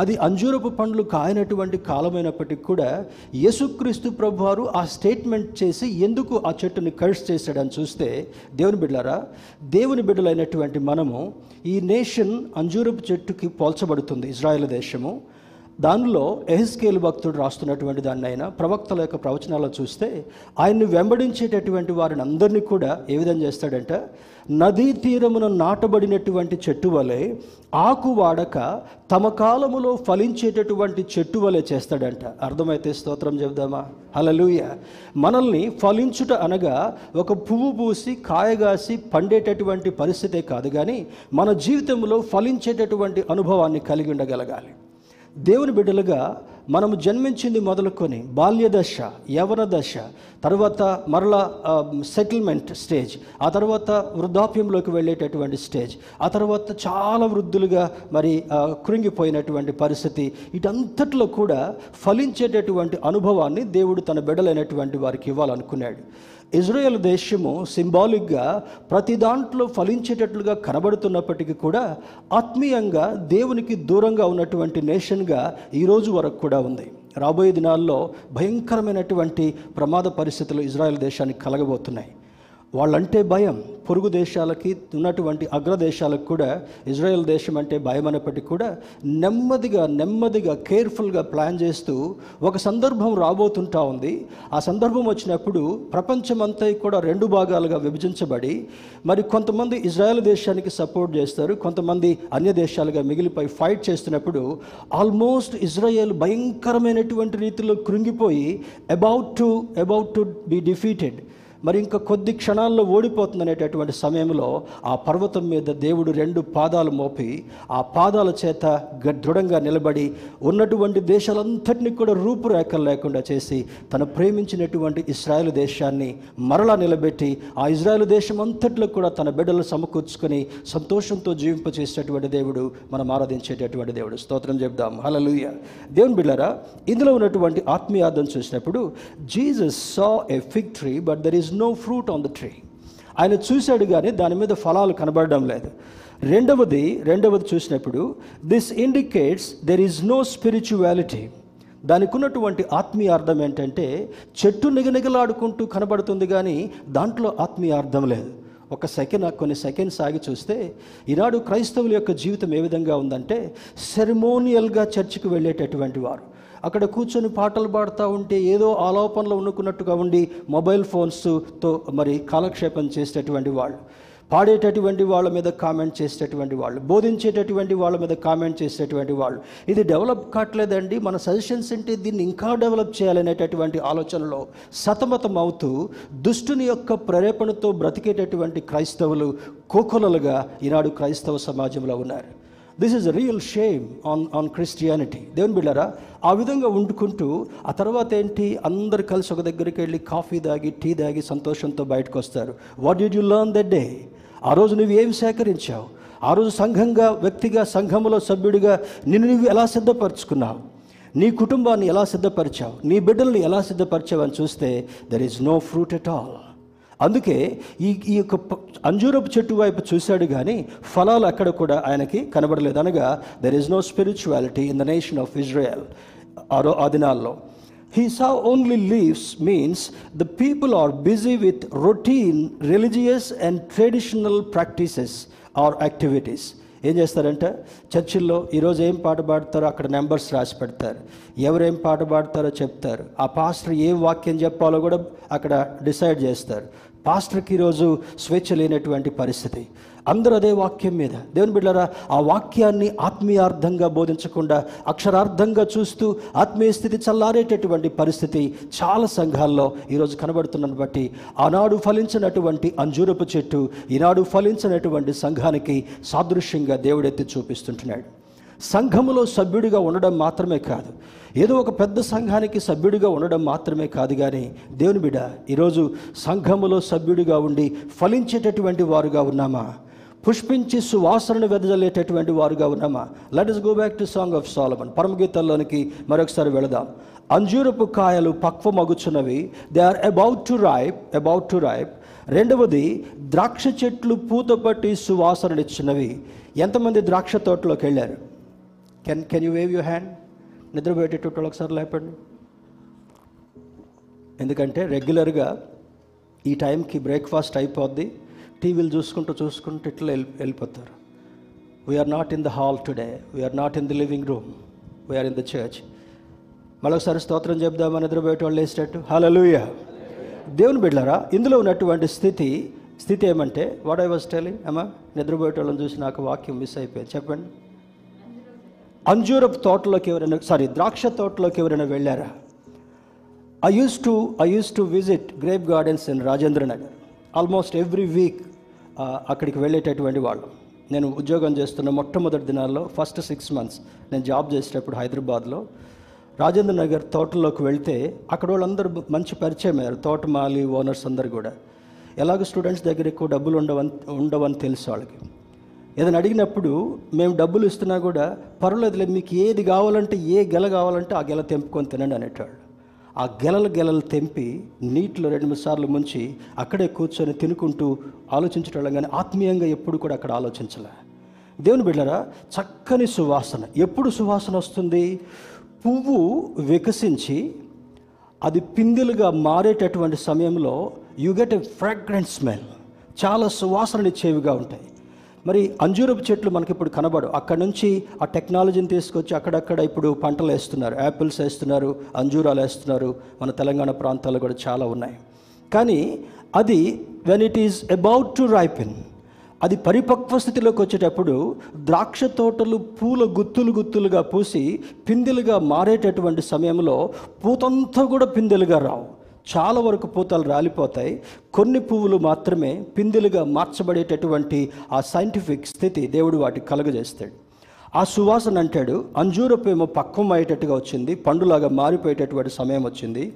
అది అంజూరపు పండ్లు కాయనటువంటి కాలమైనప్పటికీ కూడా యేసుక్రీస్తు ప్రభువారు ఆ స్టేట్మెంట్ చేసి ఎందుకు ఆ చెట్టుని కర్స్ చేశాడని చూస్తే దేవుని బిడ్డలారా దేవుని బిడ్డలైనటువంటి మనము ఈ నేషన్ అంజూరపు చెట్టుకి పోల్చబడుతుంది ఇజ్రాయెల్ దేశము. దానిలో ఎహెస్కేలు భక్తుడు రాస్తున్నటువంటి దాన్ని అయినా ప్రవక్తల యొక్క ప్రవచనాలు చూస్తే ఆయన్ని వెంబడించేటటువంటి వారిని అందరినీ కూడా ఏ విధంగా చేస్తాడంటే? నదీ తీరమున నాటబడినటువంటి చెట్టు వలె ఆకు వాడక తమ కాలములో ఫలించేటటువంటి చెట్టు వలె చేస్తాడంట. అర్థమైతే స్తోత్రం చెబుదామా? హలలుయ మనల్ని ఫలించుట అనగా ఒక పువ్వు పూసి కాయగాసి పండేటటువంటి పరిస్థితే కాదు కానీ మన జీవితంలో ఫలించేటటువంటి అనుభవాన్ని కలిగి ఉండగలగాలి. దేవుని బిడ్డలుగా మనము జన్మించింది మొదలుకొని బాల్యదశ యవన దశ తర్వాత మరలా సెటిల్మెంట్ స్టేజ్ ఆ తర్వాత వృద్ధాప్యంలోకి వెళ్ళేటటువంటి స్టేజ్ ఆ తర్వాత చాలా వృద్ధులుగా మరి కృంగిపోయినటువంటి పరిస్థితి ఇటంతట్లో కూడా ఫలించేటటువంటి అనుభవాన్ని దేవుడు తన బిడ్డలైనటువంటి వారికి ఇవ్వాలనుకున్నాడు. ఇజ్రాయెల్ దేశము సింబాలిక్గా ప్రతి దాంట్లో ఫలించేటట్లుగా కనబడుతున్నప్పటికీ కూడా ఆత్మీయంగా దేవునికి దూరంగా ఉన్నటువంటి నేషన్గా ఈ రోజు వరకు కూడా ఉంది. రాబోయే దినాల్లో భయంకరమైనటువంటి ప్రమాద పరిస్థితులు ఇజ్రాయెల్ దేశానికి కలగబోతున్నాయి. వాళ్ళంటే భయం. పొరుగు దేశాలకి ఉన్నటువంటి అగ్రదేశాలకు కూడా ఇజ్రాయెల్ దేశం అంటే భయం అనేప్పటికీ కూడా నెమ్మదిగా నెమ్మదిగా కేర్ఫుల్గా ప్లాన్ చేస్తూ ఒక సందర్భం రాబోతుంటా ఉంది. ఆ సందర్భం వచ్చినప్పుడు ప్రపంచమంతా కూడా రెండు భాగాలుగా విభజించబడి మరి కొంతమంది ఇజ్రాయెల్ దేశానికి సపోర్ట్ చేస్తారు కొంతమంది అన్య దేశాలుగా మిగిలిపోయి ఫైట్ చేస్తున్నప్పుడు ఆల్మోస్ట్ ఇజ్రాయెల్ భయంకరమైనటువంటి రీతిలో కృంగిపోయి about to about to be defeated. మరి ఇంకా కొద్ది క్షణాల్లో ఓడిపోతుందనేటటువంటి సమయంలో ఆ పర్వతం మీద దేవుడు రెండు పాదాలు మోపి ఆ పాదాల చేత గ- దృఢంగా నిలబడి ఉన్నటువంటి దేశాలంతటినీ కూడా రూపురేఖలు లేకుండా చేసి తను ప్రేమించినటువంటి ఇస్రాయేల్ దేశాన్ని మరలా నిలబెట్టి ఆ ఇజ్రాయేల్ దేశం అంతట్లో కూడా తన బిడ్డలు సమకూర్చుకొని సంతోషంతో జీవింపచేసేటటువంటి దేవుడు మనం ఆరాధించేటటువంటి దేవుడు. స్తోత్రం చెప్దాం. హలలుయ దేవుని బిళ్ళరా ఇందులో ఉన్నటువంటి ఆత్మీయార్థం చూసినప్పుడు Jesus saw a fig tree but there is no fruit on the tree ఆయన చూశాడు కానీ దాని మీద ఫలాలు కనబడడం లేదు. రెండవది రెండవది చూసినప్పుడు this indicates there is no spirituality దానికి ఉన్నటువంటి ఆత్మీయ అర్థం ఏంటంటే చెట్టు నిగనిగలాడుకుంటూ కనబడుతుంది కానీ దాంట్లో ఆత్మీయ అర్థం లేదు. ఒక సెకండ్ కొన్ని సెకండ్స్ ఆగి చూస్తే ఈనాడు క్రైస్తవుల యొక్క జీవితం ఏ విధంగా ఉందంటే సెరిమోనియల్గా చర్చికి వెళ్ళేటటువంటి వారు. అక్కడ కూర్చొని పాటలు పాడుతూ ఉంటే ఏదో ఆలోపనలో ఉన్నట్టుగా ఉండి మొబైల్ ఫోన్స్తో మరి కాలక్షేపం చేసేటటువంటి వాళ్ళు పాడేటటువంటి వాళ్ళ మీద కామెంట్ చేసేటటువంటి వాళ్ళు బోధించేటటువంటి వాళ్ళ మీద కామెంట్ చేసేటటువంటి వాళ్ళు. ఇది డెవలప్ కావట్లేదండి. మన సజెషన్స్ ఏంటి? దీన్ని ఇంకా డెవలప్ చేయాలనేటటువంటి ఆలోచనలో సతమతం అవుతూ దుష్టుని యొక్క ప్రేరేపణతో బ్రతికేటటువంటి క్రైస్తవులు కోకొలలుగా ఈనాడు క్రైస్తవ సమాజంలో ఉన్నారు. This is real shame on on Christianity దేవుని బిళ్ళారా ఆ విధంగా వండుకుంటూ ఆ తర్వాత ఏంటి? అందరు కలిసి ఒక దగ్గరికి వెళ్ళి కాఫీ తాగి టీ తాగి సంతోషంతో బయటకు వస్తారు what did you learn that day ఆ రోజు నువ్వు ఏమి సేకరించావు? ఆ రోజు సంఘంగా వ్యక్తిగా సంఘములో సభ్యుడిగా నిన్ను నువ్వు ఎలా సిద్ధపరచుకున్నావు? నీ కుటుంబాన్ని ఎలా సిద్ధపరిచావు? నీ బిడ్డల్ని ఎలా సిద్ధపరిచావు అని చూస్తే there is no fruit at all అందుకే ఈ ఈ యొక్క అంజూరపు చెట్టు వైపు చూశాడు కానీ ఫలాలు అక్కడ కూడా ఆయనకి కనబడలేదు. అనగా there is no spirituality in the nation of Israel ఆరో ఆ దినాల్లో he saw only leaves means the people are busy with routine religious and traditional practices or activities ఏం చేస్తారంటే? చర్చిల్లో ఈరోజు ఏం పాట పాడతారో అక్కడ నెంబర్స్ రాసి పెడతారు. ఎవరేం పాట పాడతారో చెప్తారు. ఆ పాస్టర్ ఏం వాక్యం చెప్పాలో కూడా అక్కడ డిసైడ్ చేస్తారు. పాస్టర్కి ఈరోజు స్వేచ్ఛ లేనటువంటి పరిస్థితి. అందరూ అదే వాక్యం మీద. దేవుని బిడ్డరా ఆ వాక్యాన్ని ఆత్మీయార్థంగా బోధించకుండా అక్షరార్థంగా చూస్తూ ఆత్మీయ స్థితి చల్లారేటటువంటి పరిస్థితి చాలా సంఘాల్లో ఈరోజు కనబడుతున్నది బట్టి ఆనాడు ఫలించినటువంటి అంజూరపు చెట్టు ఈనాడు ఫలించినటువంటి సంఘానికి సాదృశ్యంగా దేవుడెత్తి చూపిస్తుంటున్నాడు. సంఘములో సభ్యుడిగా ఉండడం మాత్రమే కాదు. ఏదో ఒక పెద్ద సంఘానికి సభ్యుడిగా ఉండడం మాత్రమే కాదు కానీ దేవుని బిడ ఈరోజు సంఘములో సభ్యుడిగా ఉండి ఫలించేటటువంటి వారుగా ఉన్నామా? పుష్పించి సువాసనను వెదజల్లేటటువంటి వారుగా ఉన్నామా? Let us go back to Song of Solomon పరమగీతాల్లోనికి మరొకసారి వెళదాం. అంజూరపు కాయలు పక్వమగుచున్నవి they are about to ripe about to ripe రెండవది ద్రాక్ష చెట్లు పూతపట్టి సువాసననిచ్చినవి. ఎంతమంది ద్రాక్ష తోటలోకి వెళ్ళారు can can you wave you hand నిద్రపోయేటట్టు ఒకసారి లేపండి. ఎందుకంటే రెగ్యులర్గా ఈ టైంకి బ్రేక్ఫాస్ట్ అయిపోద్ది. టీవీలు చూసుకుంటూ చూసుకుంటూ ఇట్లా వెళ్ళి వెళ్ళిపోతారు. We're not in the hall today we're not in the living room we're in the church మరొకసారి స్తోత్రం చెప్దామా? నిద్రపోయేట వాళ్ళు వేసేటట్టు హలలుయ దేవుని బిడ్డారా ఇందులో ఉన్నటువంటి స్థితి స్థితి ఏమంటే వాట్ ఐ వాస్ టెలింగ్ అమ్మా నిద్రపోయేటోళ్ళని చూసి నాకు వాక్యం మిస్ అయిపోయింది. చెప్పండి. అంజూరపు తోటలోకి ఎవరైనా సారీ ద్రాక్ష తోటలోకి ఎవరైనా వెళ్ళారా? I use to I use to visit grape gardens in Rajendra Nagar almost every week అక్కడికి వెళ్ళేటటువంటి వాళ్ళు. నేను ఉద్యోగం చేస్తున్న మొట్టమొదటి దినాల్లో ఫస్ట్ సిక్స్ మంత్స్ నేను జాబ్ చేసేటప్పుడు హైదరాబాద్లో రాజేంద్ర నగర్ తోటలోకి వెళ్తే అక్కడ వాళ్ళందరూ మంచి పరిచయం అయ్యారు. తోటమాలి ఓనర్స్ అందరు కూడా. ఎలాగో స్టూడెంట్స్ దగ్గర ఎక్కువ డబ్బులు ఉండవని ఉండవని తెలుసు వాళ్ళకి. ఏదైనా అడిగినప్పుడు మేము డబ్బులు ఇస్తున్నా కూడా పర్వాలేదులే మీకు ఏది కావాలంటే ఏ గెల కావాలంటే ఆ గెల తెంపుకొని తినండి అనేటాడు. ఆ గెలలు గెలలు తెంపి నీటిలో రెండు మూడు సార్లు ముంచి అక్కడే కూర్చొని తినుకుంటూ ఆలోచించడం కానీ ఆత్మీయంగా ఎప్పుడు కూడా అక్కడ ఆలోచించలే. దేవుని బిడ్డరా చక్కని సువాసన. ఎప్పుడు సువాసన వస్తుంది? పువ్వు వికసించి అది పిందెలుగా మారేటటువంటి సమయంలో you get a fragrant smell చాలా సువాసననిచ్చేవిగా ఉంటాయి. మరి అంజూరపు చెట్లు మనకి ఇప్పుడు కనబడు అక్కడ నుంచి ఆ టెక్నాలజీని తీసుకొచ్చి అక్కడక్కడ ఇప్పుడు పంటలు వేస్తున్నారు. యాపిల్స్ వేస్తున్నారు అంజూరాలు వేస్తున్నారు. మన తెలంగాణ ప్రాంతాల్లో కూడా చాలా ఉన్నాయి. కానీ అది when it is about to ripen అది పరిపక్వ స్థితిలోకి వచ్చేటప్పుడు ద్రాక్ష తోటలు పూల గుత్తులు గుత్తులుగా పూసి పిందెలుగా మారేటటువంటి సమయంలో పూతంతా కూడా పిందెలుగా రావు. చాలా వరకు పూతలు రాలిపోతాయి. కొన్ని పువ్వులు మాత్రమే పిందిలుగా మార్చబడేటటువంటి ఆ సైంటిఫిక్ స్థితి దేవుడు వాటికి కలుగజేస్తాడు. ఆ సువాసన అంటాడు అంజూరపేమో పక్వం అయ్యేటట్టుగా వచ్చింది పండులాగా మారిపోయేటటువంటి సమయం వచ్చింది.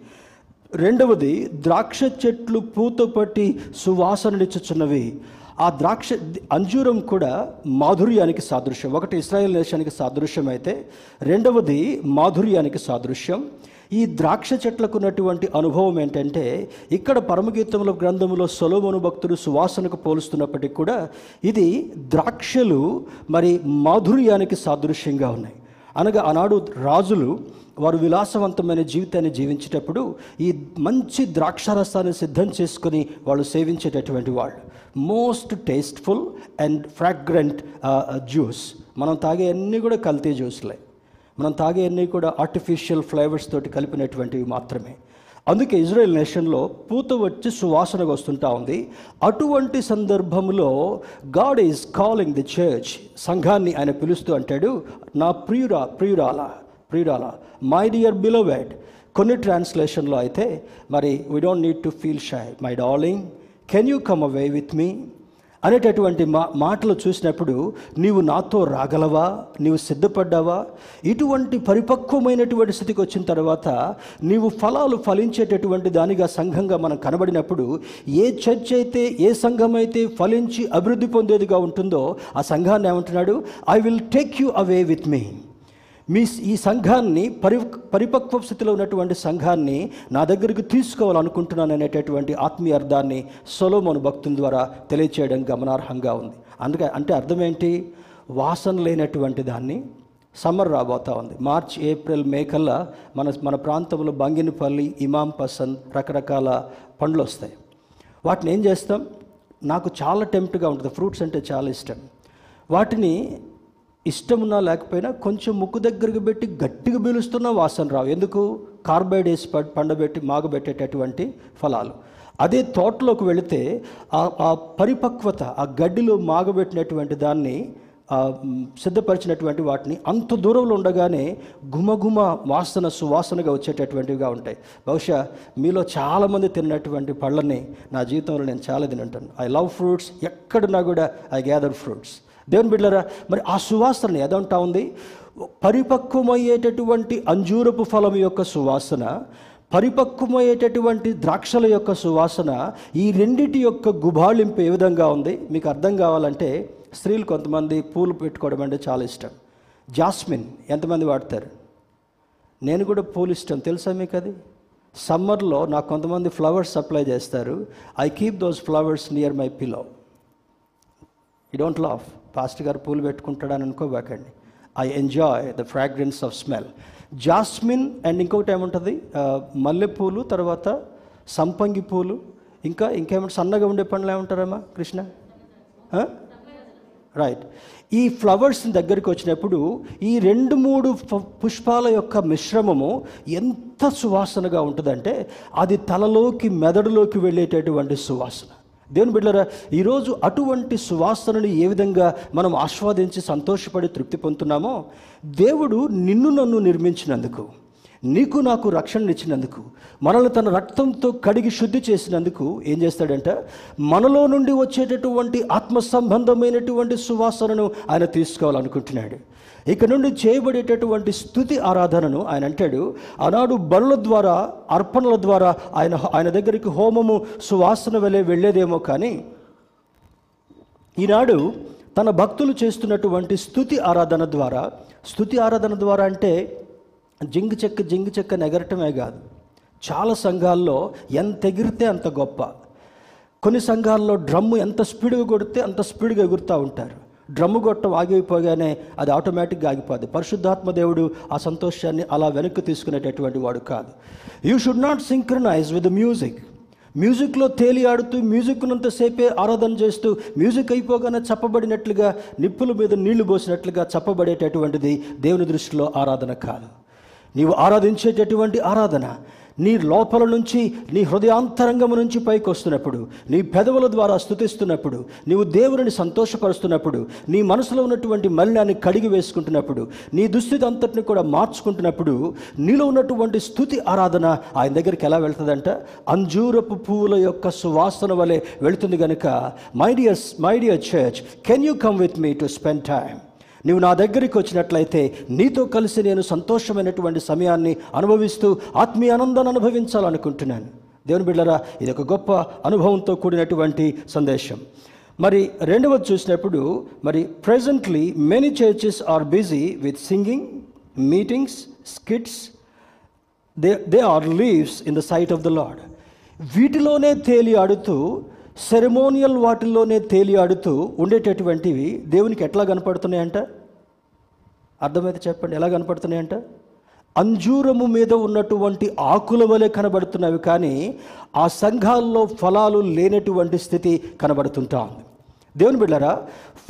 రెండవది ద్రాక్ష చెట్లు పూత పట్టి సువాసననిచ్చుచున్నవి ఆ ద్రాక్ష అంజూరం కూడా మాధుర్యానికి సాదృశ్యం. ఒకటి ఇస్రాయేల్ దేశానికి సాదృశ్యం అయితే రెండవది మాధుర్యానికి సాదృశ్యం. ఈ ద్రాక్ష చెట్లకు ఉన్నటువంటి అనుభవం ఏంటంటే ఇక్కడ పరమగీతముల గ్రంథంలో సొలోమోను భక్తుడు సువాసనకు పోలుస్తున్నప్పటికీ కూడా ఇది ద్రాక్షలు మరి మాధుర్యానికి సాదృశ్యంగా ఉన్నాయి. అనగా ఆనాడు రాజులు వారు విలాసవంతమైన జీవితాన్ని జీవించేటప్పుడు ఈ మంచి ద్రాక్షారసాన్ని సిద్ధం చేసుకుని వాళ్ళు సేవించేటటువంటి వాళ్ళు. Most tasteful and fragrant juice మనం తాగే అన్నీ కూడా కల్తీ జ్యూస్లే మనం తాగే అన్నీ కూడా ఆర్టిఫిషియల్ ఫ్లేవర్స్ తోటి కలిపినటువంటివి మాత్రమే. అందుకే ఇజ్రాయెల్ నేషన్లో పూత వచ్చి సువాసనగా వస్తుంటా ఉంది. అటువంటి సందర్భంలో God is calling the church సంఘాన్ని ఆయన పిలుస్తూ అంటాడు నా ప్రియురా ప్రియురాల ప్రియురాల మై డియర్ బిలోవెడ్ కొన్ని ట్రాన్స్లేషన్లో అయితే మరి we don't need to feel shy my darling can you come away with me అనేటటువంటి మా మాటలు చూసినప్పుడు నీవు నాతో రాగలవా? నీవు సిద్ధపడ్డావా? ఇటువంటి పరిపక్వమైనటువంటి స్థితికి వచ్చిన తర్వాత నీవు ఫలాలు ఫలించేటటువంటి దానిగా సంఘంగా మనం కనబడినప్పుడు ఏ చర్చ్ అయితే ఏ సంఘం అయితే ఫలించి అభివృద్ధి పొందేదిగా ఉంటుందో ఆ సంఘాన్ని ఏమంటున్నాడు? I will take you away with me me ఈ సంఘాన్ని పరి పరిపక్వ స్థితిలో ఉన్నటువంటి సంఘాన్ని నా దగ్గరికి తీసుకోవాలనుకుంటున్నాను అనేటటువంటి ఆత్మీయ అర్థాన్ని సొలోమోను భక్తుల ద్వారా తెలియచేయడం గమనార్హంగా ఉంది. అందుకే అంటే అర్థం ఏంటి వాసన లేనటువంటి దాన్ని సమ్మర్ రాబోతా ఉంది. మార్చ్ ఏప్రిల్ మే కల్లా మన మన ప్రాంతంలో బంగినపల్లి ఇమాం పసంద్ రకరకాల పండ్లు వస్తాయి. వాటిని ఏం చేస్తాం? నాకు చాలా టెంప్ట్గా ఉంటుంది. ఫ్రూట్స్ అంటే చాలా ఇష్టం. వాటిని ఇష్టమున్నా లేకపోయినా కొంచెం ముక్కు దగ్గరకు పెట్టి గట్టిగా పీలుస్తున్న వాసన రావు. ఎందుకు? కార్బైడ్ వేసి పండబెట్టి మాగబెట్టేటటువంటి ఫలాలు. అదే తోటలోకి వెళితే ఆ పరిపక్వత ఆ గడ్డిలో మాగబెట్టినటువంటి దాన్ని సిద్ధపరిచినటువంటి వాటిని అంత దూరంలో ఉండగానే గుమగుమ వాసన సువాసనగా వచ్చేటటువంటివిగా ఉంటాయి. బహుశా మీలో చాలామంది తిన్నటువంటి పళ్ళని నా జీవితంలో నేను చాలా తినంటాను ఐ లవ్ ఫ్రూట్స్ ఎక్కడున్నా కూడా ఐ గ్యాదర్ ఫ్రూట్స్ దేవుని బిడ్డరా మరి ఆ సువాసన ఏదంటా ఉంది? పరిపక్వమయ్యేటటువంటి అంజూరపు ఫలం యొక్క సువాసన పరిపక్వమయ్యేటటువంటి ద్రాక్షల యొక్క సువాసన ఈ రెండిటి యొక్క గుబాళింపు ఏ విధంగా ఉంది? మీకు అర్థం కావాలంటే స్త్రీలు కొంతమంది పూలు పెట్టుకోవడం అంటే చాలా ఇష్టం. జాస్మిన్ ఎంతమంది వాడతారు? నేను కూడా పూలు ఇష్టం. తెలుసా మీకు అది? సమ్మర్లో నాకు కొంతమంది ఫ్లవర్స్ సప్లై చేస్తారు. I keep those flowers near my pillow you don't laugh. Pastor గారు పూలు పెట్టుకుంటాడని అనుకోబాకండి. I enjoy the fragrance of smell jasmine and ఇంకొకటి ఏముంటుంది? మల్లెపూలు తర్వాత సంపంగి పూలు ఇంకా ఇంకేమంటే సన్నగా ఉండే పండ్లు ఏమంటారమ్మా కృష్ణ? రైట్ ఈ ఫ్లవర్స్ దగ్గరికి వచ్చినప్పుడు ఈ రెండు మూడు పుష్పాల యొక్క మిశ్రమము ఎంత సువాసనగా ఉంటుందంటే అది తలలోకి మెదడులోకి వెళ్ళేటటువంటి సువాసన. దేవుని బిడ్డరా ఈరోజు అటువంటి సువాసనని ఏ విధంగా మనం ఆస్వాదించి సంతోషపడి తృప్తి పొందుతున్నామో దేవుడు నిన్ను నన్ను నిర్మించినందుకు. నీకు నాకు రక్షణ ఇచ్చినందుకు మనల్ని తన రక్తంతో కడిగి శుద్ధి చేసినందుకు ఏం చేస్తాడంట? మనలో నుండి వచ్చేటటువంటి ఆత్మ సంబంధమైనటువంటి సువాసనను ఆయన తీసుకోవాలనుకుంటున్నాడు. ఇక నుండి చేయబడేటటువంటి స్థుతి ఆరాధనను ఆయన అంటాడు. ఆనాడు బలుల ద్వారా అర్పణల ద్వారా ఆయన ఆయన దగ్గరికి హోమము సువాసన వెళ్ళే వెళ్ళేదేమో కానీ ఈనాడు తన భక్తులు చేస్తున్నటువంటి స్థుతి ఆరాధన ద్వారా స్థుతి ఆరాధన ద్వారా అంటే జింగు చెక్క జింగు చెక్క నెగరటమే కాదు. చాలా సంఘాల్లో ఎంత ఎగిరితే అంత గొప్ప. కొన్ని సంఘాల్లో డ్రమ్ము ఎంత స్పీడ్గా కొడితే అంత స్పీడ్గా ఎగురుతూ ఉంటారు. డ్రమ్ము గొట్టం ఆగిపోగానే అది ఆటోమేటిక్గా ఆగిపోద్ది. పరిశుద్ధాత్మ దేవుడు ఆ సంతోషాన్ని అలా వెనక్కి తీసుకునేటటువంటి వాడు కాదు. You should not synchronise with music మ్యూజిక్లో తేలి ఆడుతూ మ్యూజిక్నంతసేపే ఆరాధన చేస్తూ మ్యూజిక్ అయిపోగానే చెప్పబడినట్లుగా నిప్పుల మీద నీళ్ళు పోసినట్లుగా చెప్పబడేటటువంటిది దేవుని దృష్టిలో ఆరాధన కాదు. నీవు ఆరాధించేటటువంటి ఆరాధన నీ లోపల నుంచి నీ హృదయాంతరంగము నుంచి పైకి వస్తున్నప్పుడు నీ పెదవుల ద్వారా స్థుతిస్తున్నప్పుడు నీవు దేవుని సంతోషపరుస్తున్నప్పుడు నీ మనసులో ఉన్నటువంటి మలినాన్ని కడిగి వేసుకుంటున్నప్పుడు నీ దుస్థితి అంతటిని కూడా మార్చుకుంటున్నప్పుడు నీలో ఉన్నటువంటి స్థుతి ఆరాధన ఆయన దగ్గరికి ఎలా వెళ్తుందంట? అంజూరపు పువ్వుల యొక్క సువాసన వలె వెళుతుంది కనుక my dear my dear church can you come with me to spend time నీవు నా దగ్గరికి వచ్చినట్లయితే నీతో కలిసి నేను సంతోషమైనటువంటి సమయాన్ని అనుభవిస్తూ ఆత్మీయ ఆనందాన్ని అనుభవించాలనుకుంటున్నాను. దేవుని బిడ్డరా ఇది ఒక గొప్ప అనుభవంతో కూడినటువంటి సందేశం. మరి రెండవది చూసినప్పుడు మరి presently many churches are busy with singing meetings skits they they are leaves in the sight of the Lord వీటిలోనే తేలి ఆడుతూ సెరమోనియల్ వాటిల్లోనే తేలి ఆడుతూ ఉండేటటువంటివి దేవునికి ఎట్లా కనపడుతున్నాయంట? అర్థమైతే చెప్పండి ఎలా కనపడుతున్నాయంట? అంజూరము మీద ఉన్నటువంటి ఆకుల వలె కనబడుతున్నవి కానీ ఆ సంఘాల్లో ఫలాలు లేనటువంటి స్థితి కనబడుతుంటా ఉంది. దేవుని బిళ్ళరా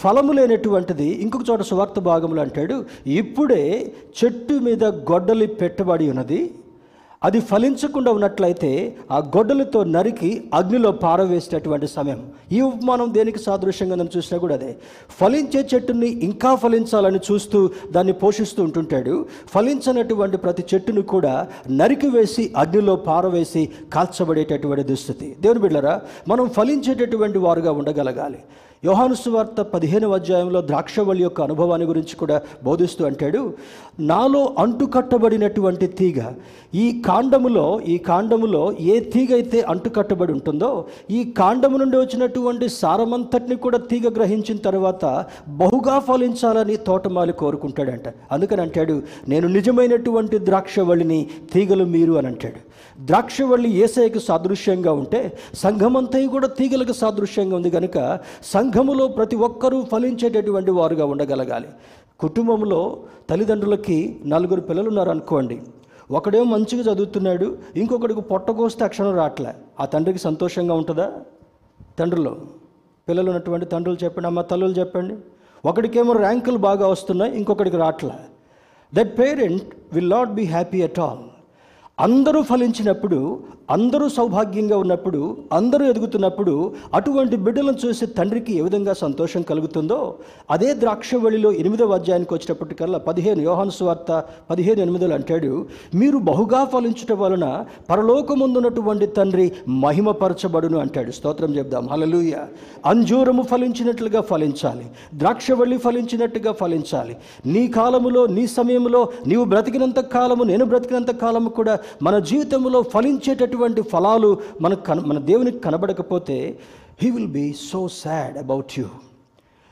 ఫలము లేనటువంటిది ఇంకొక చోట సువార్త భాగములు అంటాడు ఇప్పుడే చెట్టు మీద గొడ్డలి పెట్టబడి ఉన్నది అది ఫలించకుండా ఉన్నట్లయితే ఆ గొడ్డలతో నరికి అగ్నిలో పారవేసేటటువంటి సమయం. ఈ ఉపమానం దేనికి సాదృశ్యంగా మనం చూసినా కూడా అదే. ఫలించే చెట్టుని ఇంకా ఫలించాలని చూస్తూ దాన్ని పోషిస్తూ ఉంటుంటాడు. ఫలించనటువంటి ప్రతి చెట్టును కూడా నరికి వేసి అగ్నిలో పారవేసి కాల్చబడేటటువంటి దుస్థితి. దేవుని బిడ్డరా మనం ఫలించేటటువంటి వారుగా ఉండగలగాలి. యోహాను సువార్త పదిహేను అధ్యాయంలో ద్రాక్షవల్లి యొక్క అనుభవాన్ని గురించి కూడా బోధిస్తూ అంటాడు నాలో అంటుకట్టబడినటువంటి తీగ ఈ కాండములో ఈ కాండములో ఏ తీగ అయితే అంటుకట్టబడి ఉంటుందో ఈ కాండము నుండి వచ్చినటువంటి సారమంతటిని కూడా తీగ గ్రహించిన తర్వాత బహుగా ఫలించాలని తోటమాలి కోరుకుంటాడంట. అందుకని అంటాడు నేను నిజమైనటువంటి ద్రాక్షవల్లిని తీగలు మీరు అని అంటాడు. ద్రాక్షవల్లి ఏసైకి సాదృశ్యంగా ఉంటే సంఘమంతయు కూడా తీగలకు సాదృశ్యంగా ఉంది కనుక సంఘములో ప్రతి ఒక్కరూ ఫలించేటటువంటి వారుగా ఉండగలగాలి. కుటుంబంలో తల్లిదండ్రులకి నలుగురు పిల్లలు ఉన్నారు అనుకోండి. ఒకడేమో మంచిగా చదువుతున్నాడు ఇంకొకడికి పొట్టకోస్తే అక్షరం రావట్లే ఆ తండ్రికి సంతోషంగా ఉంటుందా? తండ్రులు పిల్లలు ఉన్నటువంటి తండ్రులు చెప్పండి అమ్మ తల్లులు చెప్పండి. ఒకడికేమో ర్యాంకులు బాగా వస్తున్నాయి ఇంకొకడికి రావట్లే that parent will not be happy at all అందరూ ఫలించినప్పుడు అందరూ సౌభాగ్యంగా ఉన్నప్పుడు అందరూ ఎదుగుతున్నప్పుడు అటువంటి బిడ్డలను చూసి తండ్రికి ఏ విధంగా సంతోషం కలుగుతుందో అదే ద్రాక్షవళిలో ఎనిమిదవ అధ్యాయానికి వచ్చేటప్పటికల్లా పదిహేను యోహాను స్వార్త పదిహేను ఎనిమిదిలో అంటాడు మీరు బహుగా ఫలించటం వలన పరలోకముందున్నటువంటి తండ్రి మహిమపరచబడును అంటాడు. స్తోత్రం చెప్దాం. హలలుయ అంజూరము ఫలించినట్లుగా ఫలించాలి ద్రాక్షవళి ఫలించినట్టుగా ఫలించాలి. నీ కాలములో నీ సమయంలో నీవు బ్రతికినంత కాలము నేను బ్రతికినంత కాలము కూడా మన జీవితంలో ఫలించేటటువంటి ఫలాలు మనకు కన మన దేవునికి కనబడకపోతే he will be so sad about you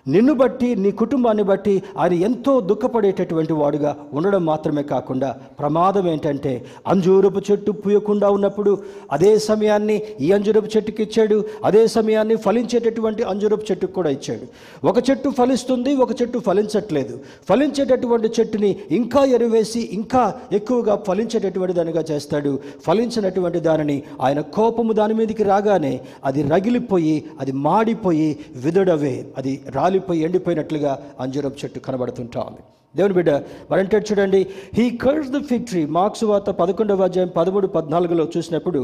నిన్ను బట్టి నీ కుటుంబాన్ని బట్టి ఆయన ఎంతో దుఃఖపడేటటువంటి వాడుగా ఉండడం మాత్రమే కాకుండా ప్రమాదం ఏంటంటే అంజూరపు చెట్టు పూయకుండా ఉన్నప్పుడు అదే సమయాన్ని ఈ అంజూరపు చెట్టుకి ఇచ్చాడు అదే సమయాన్ని ఫలించేటటువంటి అంజూరపు చెట్టుకు కూడా ఇచ్చాడు. ఒక చెట్టు ఫలిస్తుంది ఒక చెట్టు ఫలించట్లేదు. ఫలించేటటువంటి చెట్టుని ఇంకా ఎరువేసి ఇంకా ఎక్కువగా ఫలించేటటువంటి దానిగా చేస్తాడు. ఫలించినటువంటి దానిని ఆయన కోపము దాని మీదకి రాగానే అది రగిలిపోయి అది మాడిపోయి విదడవే అది రాలి రాలిపోయి ఎండిపోయినట్లుగా అంజూరపు చెట్టు కనబడుతుంటా ఉంది దేవుని బిడ్డ మరంటే చూడండి he curse the fig tree Mark's వార్త పదకొండవ అధ్యాయం పదమూడు పద్నాలుగులో చూసినప్పుడు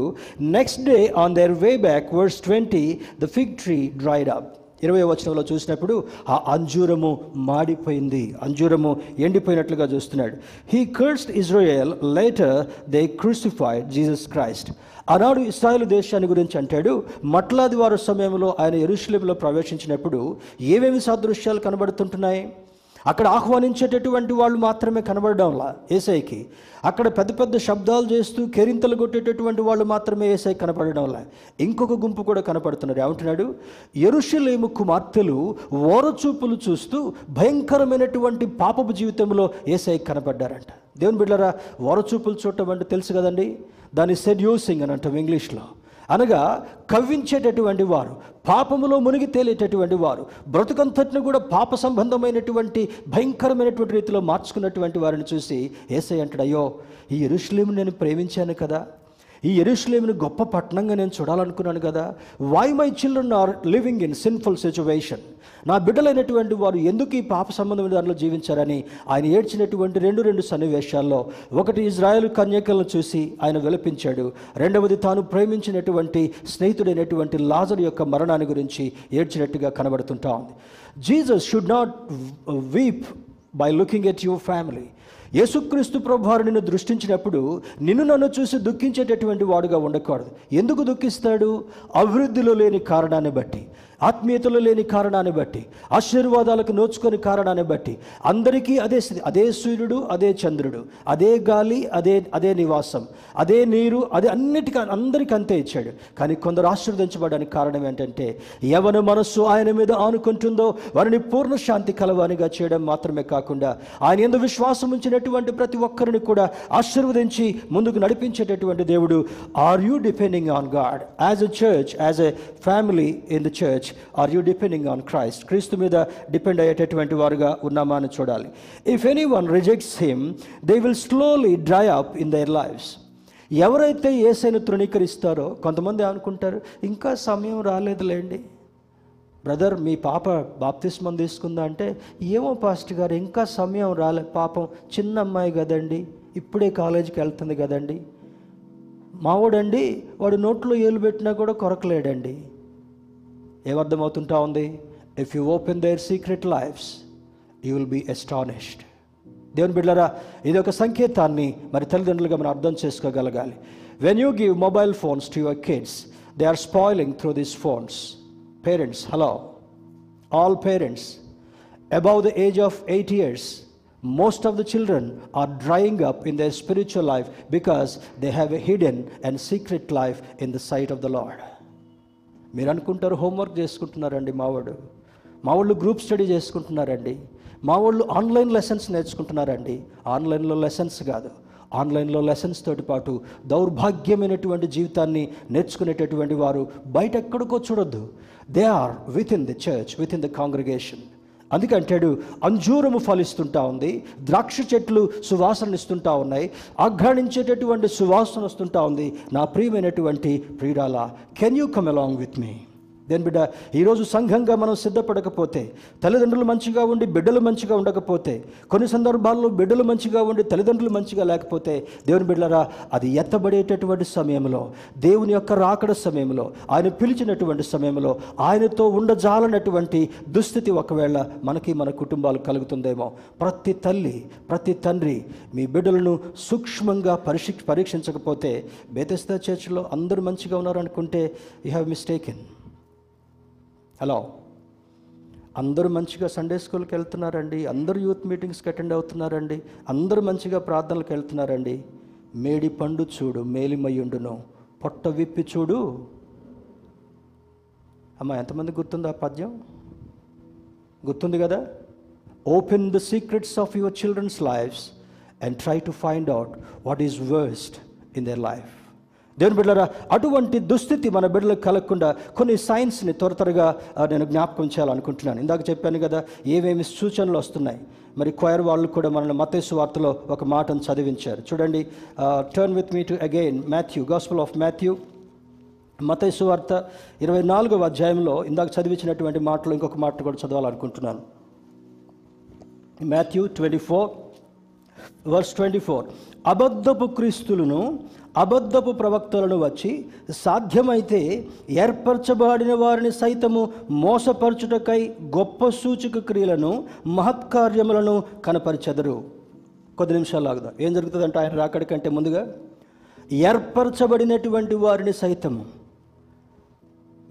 next day on their way back verse twenty the fig tree dried up ఇరవై వచనంలో చూసినప్పుడు ఆ అంజూరము మాడిపోయింది అంజూరము ఎండిపోయినట్లుగా చూస్తున్నాడు. He cursed Israel later they crucified Jesus Christ ఆనాడు ఇస్రాయేల్ దేశాన్ని గురించి అంటాడు మట్లాది వారు సమయంలో ఆయన ఎరుషులేములో ప్రవేశించినప్పుడు ఏమేమి సాదృశ్యాలు కనబడుతుంటున్నాయి? అక్కడ ఆహ్వానించేటటువంటి వాళ్ళు మాత్రమే కనబడడంలా ఏసైకి. అక్కడ పెద్ద పెద్ద శబ్దాలు చేస్తూ కెరింతలు కొట్టేటటువంటి వాళ్ళు మాత్రమే ఏసై కనపడడంలా ఇంకొక గుంపు కూడా కనపడుతున్నారు ఏమంటున్నాడు? ఎరుషలేము కుమార్తెలు ఓరచూపులు చూస్తూ భయంకరమైనటువంటి పాపపు జీవితంలో ఏసై కనపడ్డారంట. దేవుని బిడ్డరా ఓరచూపులు చూడటం అంటే తెలుసు కదండి? దాన్ని సెడ్యూసింగ్ అని అంటాం ఇంగ్లీష్లో. అనగా కవ్వించేటటువంటి వారు పాపములో మునిగి తేలేటటువంటి వారు బ్రతుకంతటిని కూడా పాప సంబంధమైనటువంటి భయంకరమైనటువంటి రీతిలో మార్చుకున్నటువంటి వారిని చూసి ఏసై అంటాడు అయ్యో ఈ ఎరుషులేము నేను ప్రేమించాను కదా ఈ ఎరుసలేమిని గొప్ప పట్టణంగా నేను చూడాలనుకున్నాను కదా. Why my children are living in sinful situation నా బిడ్డలైనటువంటి వారు ఎందుకు ఈ పాప సంబంధమైన దానిలో జీవించారని ఆయన ఏడ్చినటువంటి రెండు రెండు సన్నివేశాల్లో ఒకటి ఇజ్రాయెల్ కన్యకలను చూసి ఆయన విలపించాడు. రెండవది తాను ప్రేమించినటువంటి స్నేహితుడైనటువంటి లాజర్ యొక్క మరణాన్ని గురించి ఏడ్చినట్టుగా కనబడుతుంటా ఉంది. Jesus should not weep by looking at your family యేసుక్రీస్తు ప్రభువారు నిన్ను దృష్టించినప్పుడు నిన్ను నన్ను చూసి దుఃఖించేటటువంటి వాడుగా ఉండకూడదు. ఎందుకు దుఃఖిస్తాడు? అభివృద్ధిలో లేని కారణాన్ని బట్టి. ఆత్మీయతలు లేని కారణాన్ని బట్టి ఆశీర్వాదాలకు నోచుకొని కారణాన్ని బట్టి అందరికీ అదే స్థితి అదే సూర్యుడు అదే చంద్రుడు అదే గాలి అదే అదే నివాసం అదే నీరు అదే అన్నిటికీ అందరికీ అంతే ఇచ్చాడు. కానీ కొందరు ఆశీర్వదించబడడానికి కారణం ఏంటంటే ఎవరి మనస్సు ఆయన మీద ఆనుకుంటుందో వారిని పూర్ణ శాంతి కలవానిగా చేయడం మాత్రమే కాకుండా ఆయన ఎందు విశ్వాసం ఉంచినటువంటి ప్రతి ఒక్కరిని కూడా ఆశీర్వదించి ముందుకు నడిపించేటటువంటి దేవుడు. Are you depending on God as a church as a family in the church are you depending on Christ క్రీస్తు మీద డిపెండ్ అయ్యేటటువంటి వారుగా ఉన్నామా అని చూడాలి. If any one rejects him they will slowly dry up in their lifes ఎవరైతే ఏసైను తృణీకరిస్తారో కొంతమంది అనుకుంటారు ఇంకా సమయం రాలేదులేండి. బ్రదర్ మీ పాప బాప్తిస్మం తీసుకుందా అంటే ఏమో పాస్టర్ గారు ఇంకా సమయం రాలే పాపం చిన్న అమ్మాయి కదండి ఇప్పుడే కాలేజీకి వెళ్తుంది కదండి. మావాడండి వాడు నోట్లో ఏలు పెట్టినా కూడా కొరకలేడండి. ఏమర్థమవుతుంటా ఉంది if you open their secret lives you will be astonished దేవుని బిడ్డరా ఇది ఒక సంకేతాన్ని మరి తల్లిదండ్రులుగా మనం అర్థం చేసుకోగలగాలి when you give mobile phones to your kids they are spoiling through these phones parents hello all parents above the age of 8 years most of the children are drying up in their spiritual life because they have a hidden and secret life in the sight of the lord మీరు అనుకుంటారు homework చేసుకుంటున్నారండి మావాడు మా వాళ్ళు group study చేసుకుంటున్నారండి. మా వాళ్ళు online lessons నేర్చుకుంటున్నారండి. ఆన్లైన్లో lessons కాదు. ఆన్లైన్లో లెసన్స్ తోటి పాటు దౌర్భాగ్యమైనటువంటి జీవితాన్ని నేర్చుకునేటటువంటి వారు బయట ఎక్కడికో చూడొద్దు. They are within the church within the congregation అందుకే అంటాడు అంజూరము ఫలిస్తుంటా ఉంది ద్రాక్ష చెట్లు సువాసన ఇస్తుంటా ఉన్నాయి ఆఘ్రాణించేటటువంటి సువాసన వస్తుంటా ఉంది. నా ప్రియమైనటువంటి ప్రియురాల can you come along with me దేని బిడ్డ ఈరోజు సంఘంగా మనం సిద్ధపడకపోతే తల్లిదండ్రులు మంచిగా ఉండి బిడ్డలు మంచిగా ఉండకపోతే కొన్ని సందర్భాల్లో బిడ్డలు మంచిగా ఉండి తల్లిదండ్రులు మంచిగా లేకపోతే దేవుని బిడ్డలరా అది ఎత్తబడేటటువంటి సమయంలో దేవుని యొక్క రాకడ సమయంలో ఆయన పిలిచినటువంటి సమయంలో ఆయనతో ఉండజాలనటువంటి దుస్థితి ఒకవేళ మనకి మన కుటుంబాలు కలుగుతుందేమో. ప్రతి తల్లి ప్రతి తండ్రి మీ బిడ్డలను సూక్ష్మంగా పరీక్ష పరీక్షించకపోతే బేతస్తా చర్చ్లో అందరూ మంచిగా ఉన్నారనుకుంటే యూ హ్యావ్ మిస్టేకెన్ హలో. అందరూ మంచిగా సండే స్కూల్కి వెళ్తున్నారండి. అందరూ యూత్ మీటింగ్స్కి అటెండ్ అవుతున్నారండి. అందరూ మంచిగా ప్రార్థనలకు వెళ్తున్నారండి. మేడి పండు చూడు మేలిమయ్యుండును పొట్ట విప్పి చూడు. అమ్మ ఎంతమంది గుర్తుంది ఆ పద్యం? గుర్తుంది కదా? Open the secrets of your children's lifes and try to find out what is worst in their life దేవుని బిడ్డరా అటువంటి దుస్థితి మన బిడ్డలకు కలగకుండా కొన్ని సైన్స్ని త్వర త్వరగా నేను జ్ఞాపకం చేయాలనుకుంటున్నాను. ఇందాక చెప్పాను కదా ఏమేమి సూచనలు వస్తున్నాయి. మరి క్వైర్ వాళ్ళు కూడా మనల్ని మతేసు వార్తలో ఒక మాటను చదివించారు. చూడండి turn with me to again Matthew gospel of Matthew మతైసు వార్త ఇరవై నాలుగవ అధ్యాయంలో ఇందాక చదివించినటువంటి మాటలు ఇంకొక మాట కూడా చదవాలనుకుంటున్నాను. Matthew twenty four verse twenty four అబద్ధపు క్రీస్తులను అబద్ధపు ప్రవక్తలను వచ్చి సాధ్యమైతే ఏర్పరచబడిన వారిని సైతము మోసపరచుటకై గొప్ప సూచక క్రియలను మహత్కార్యములను కనపరిచెదరు. కొద్ది నిమిషాలు ఆగుదాం. ఏం జరుగుతుందంటే ఆయన రాకడి కంటే ముందుగా ఏర్పరచబడినటువంటి వారిని సైతము.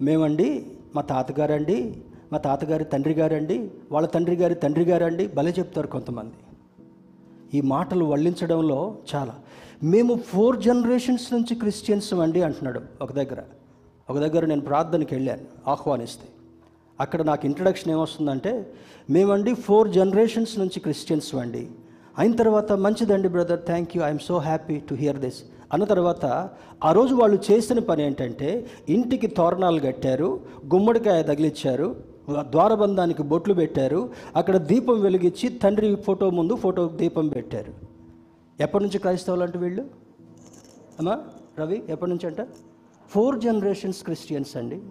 మేమండి మా తాతగారండి మా తాతగారి తండ్రి గారండి వాళ్ళ తండ్రి గారి తండ్రి గారండి భలే చెప్తారు కొంతమంది. ఈ మాటలు వల్లించడంలో చాలా మేము ఫోర్ జనరేషన్స్ నుంచి క్రిస్టియన్స్ అండి అంటున్నాడు ఒక దగ్గర. ఒక దగ్గర నేను ప్రార్థనకి వెళ్ళాను ఆహ్వానిస్తే. అక్కడ నాకు ఇంట్రడక్షన్ ఏమొస్తుందంటే మేమండి ఫోర్ జనరేషన్స్ నుంచి క్రిస్టియన్స్ అండి. అయిన తర్వాత మంచిదండి brother thank you I'm so happy to hear this. అన్న తర్వాత ఆ రోజు వాళ్ళు చేసిన పని ఏంటంటే ఇంటికి తోరణాలు కట్టారు గుమ్మడికాయ తగిలిచ్చారు ద్వారబంధానికి బొట్లు పెట్టారు అక్కడ దీపం వెలిగించి తండ్రి ఫోటో ముందు ఫోటో దీపం పెట్టారు. ఎప్పటి నుంచి క్రైస్తవులు అంటే వీళ్ళు? అమ్మా రవి ఎప్పటి నుంచి అంట? ఫోర్ జనరేషన్స్ క్రిస్టియన్స్ అండి.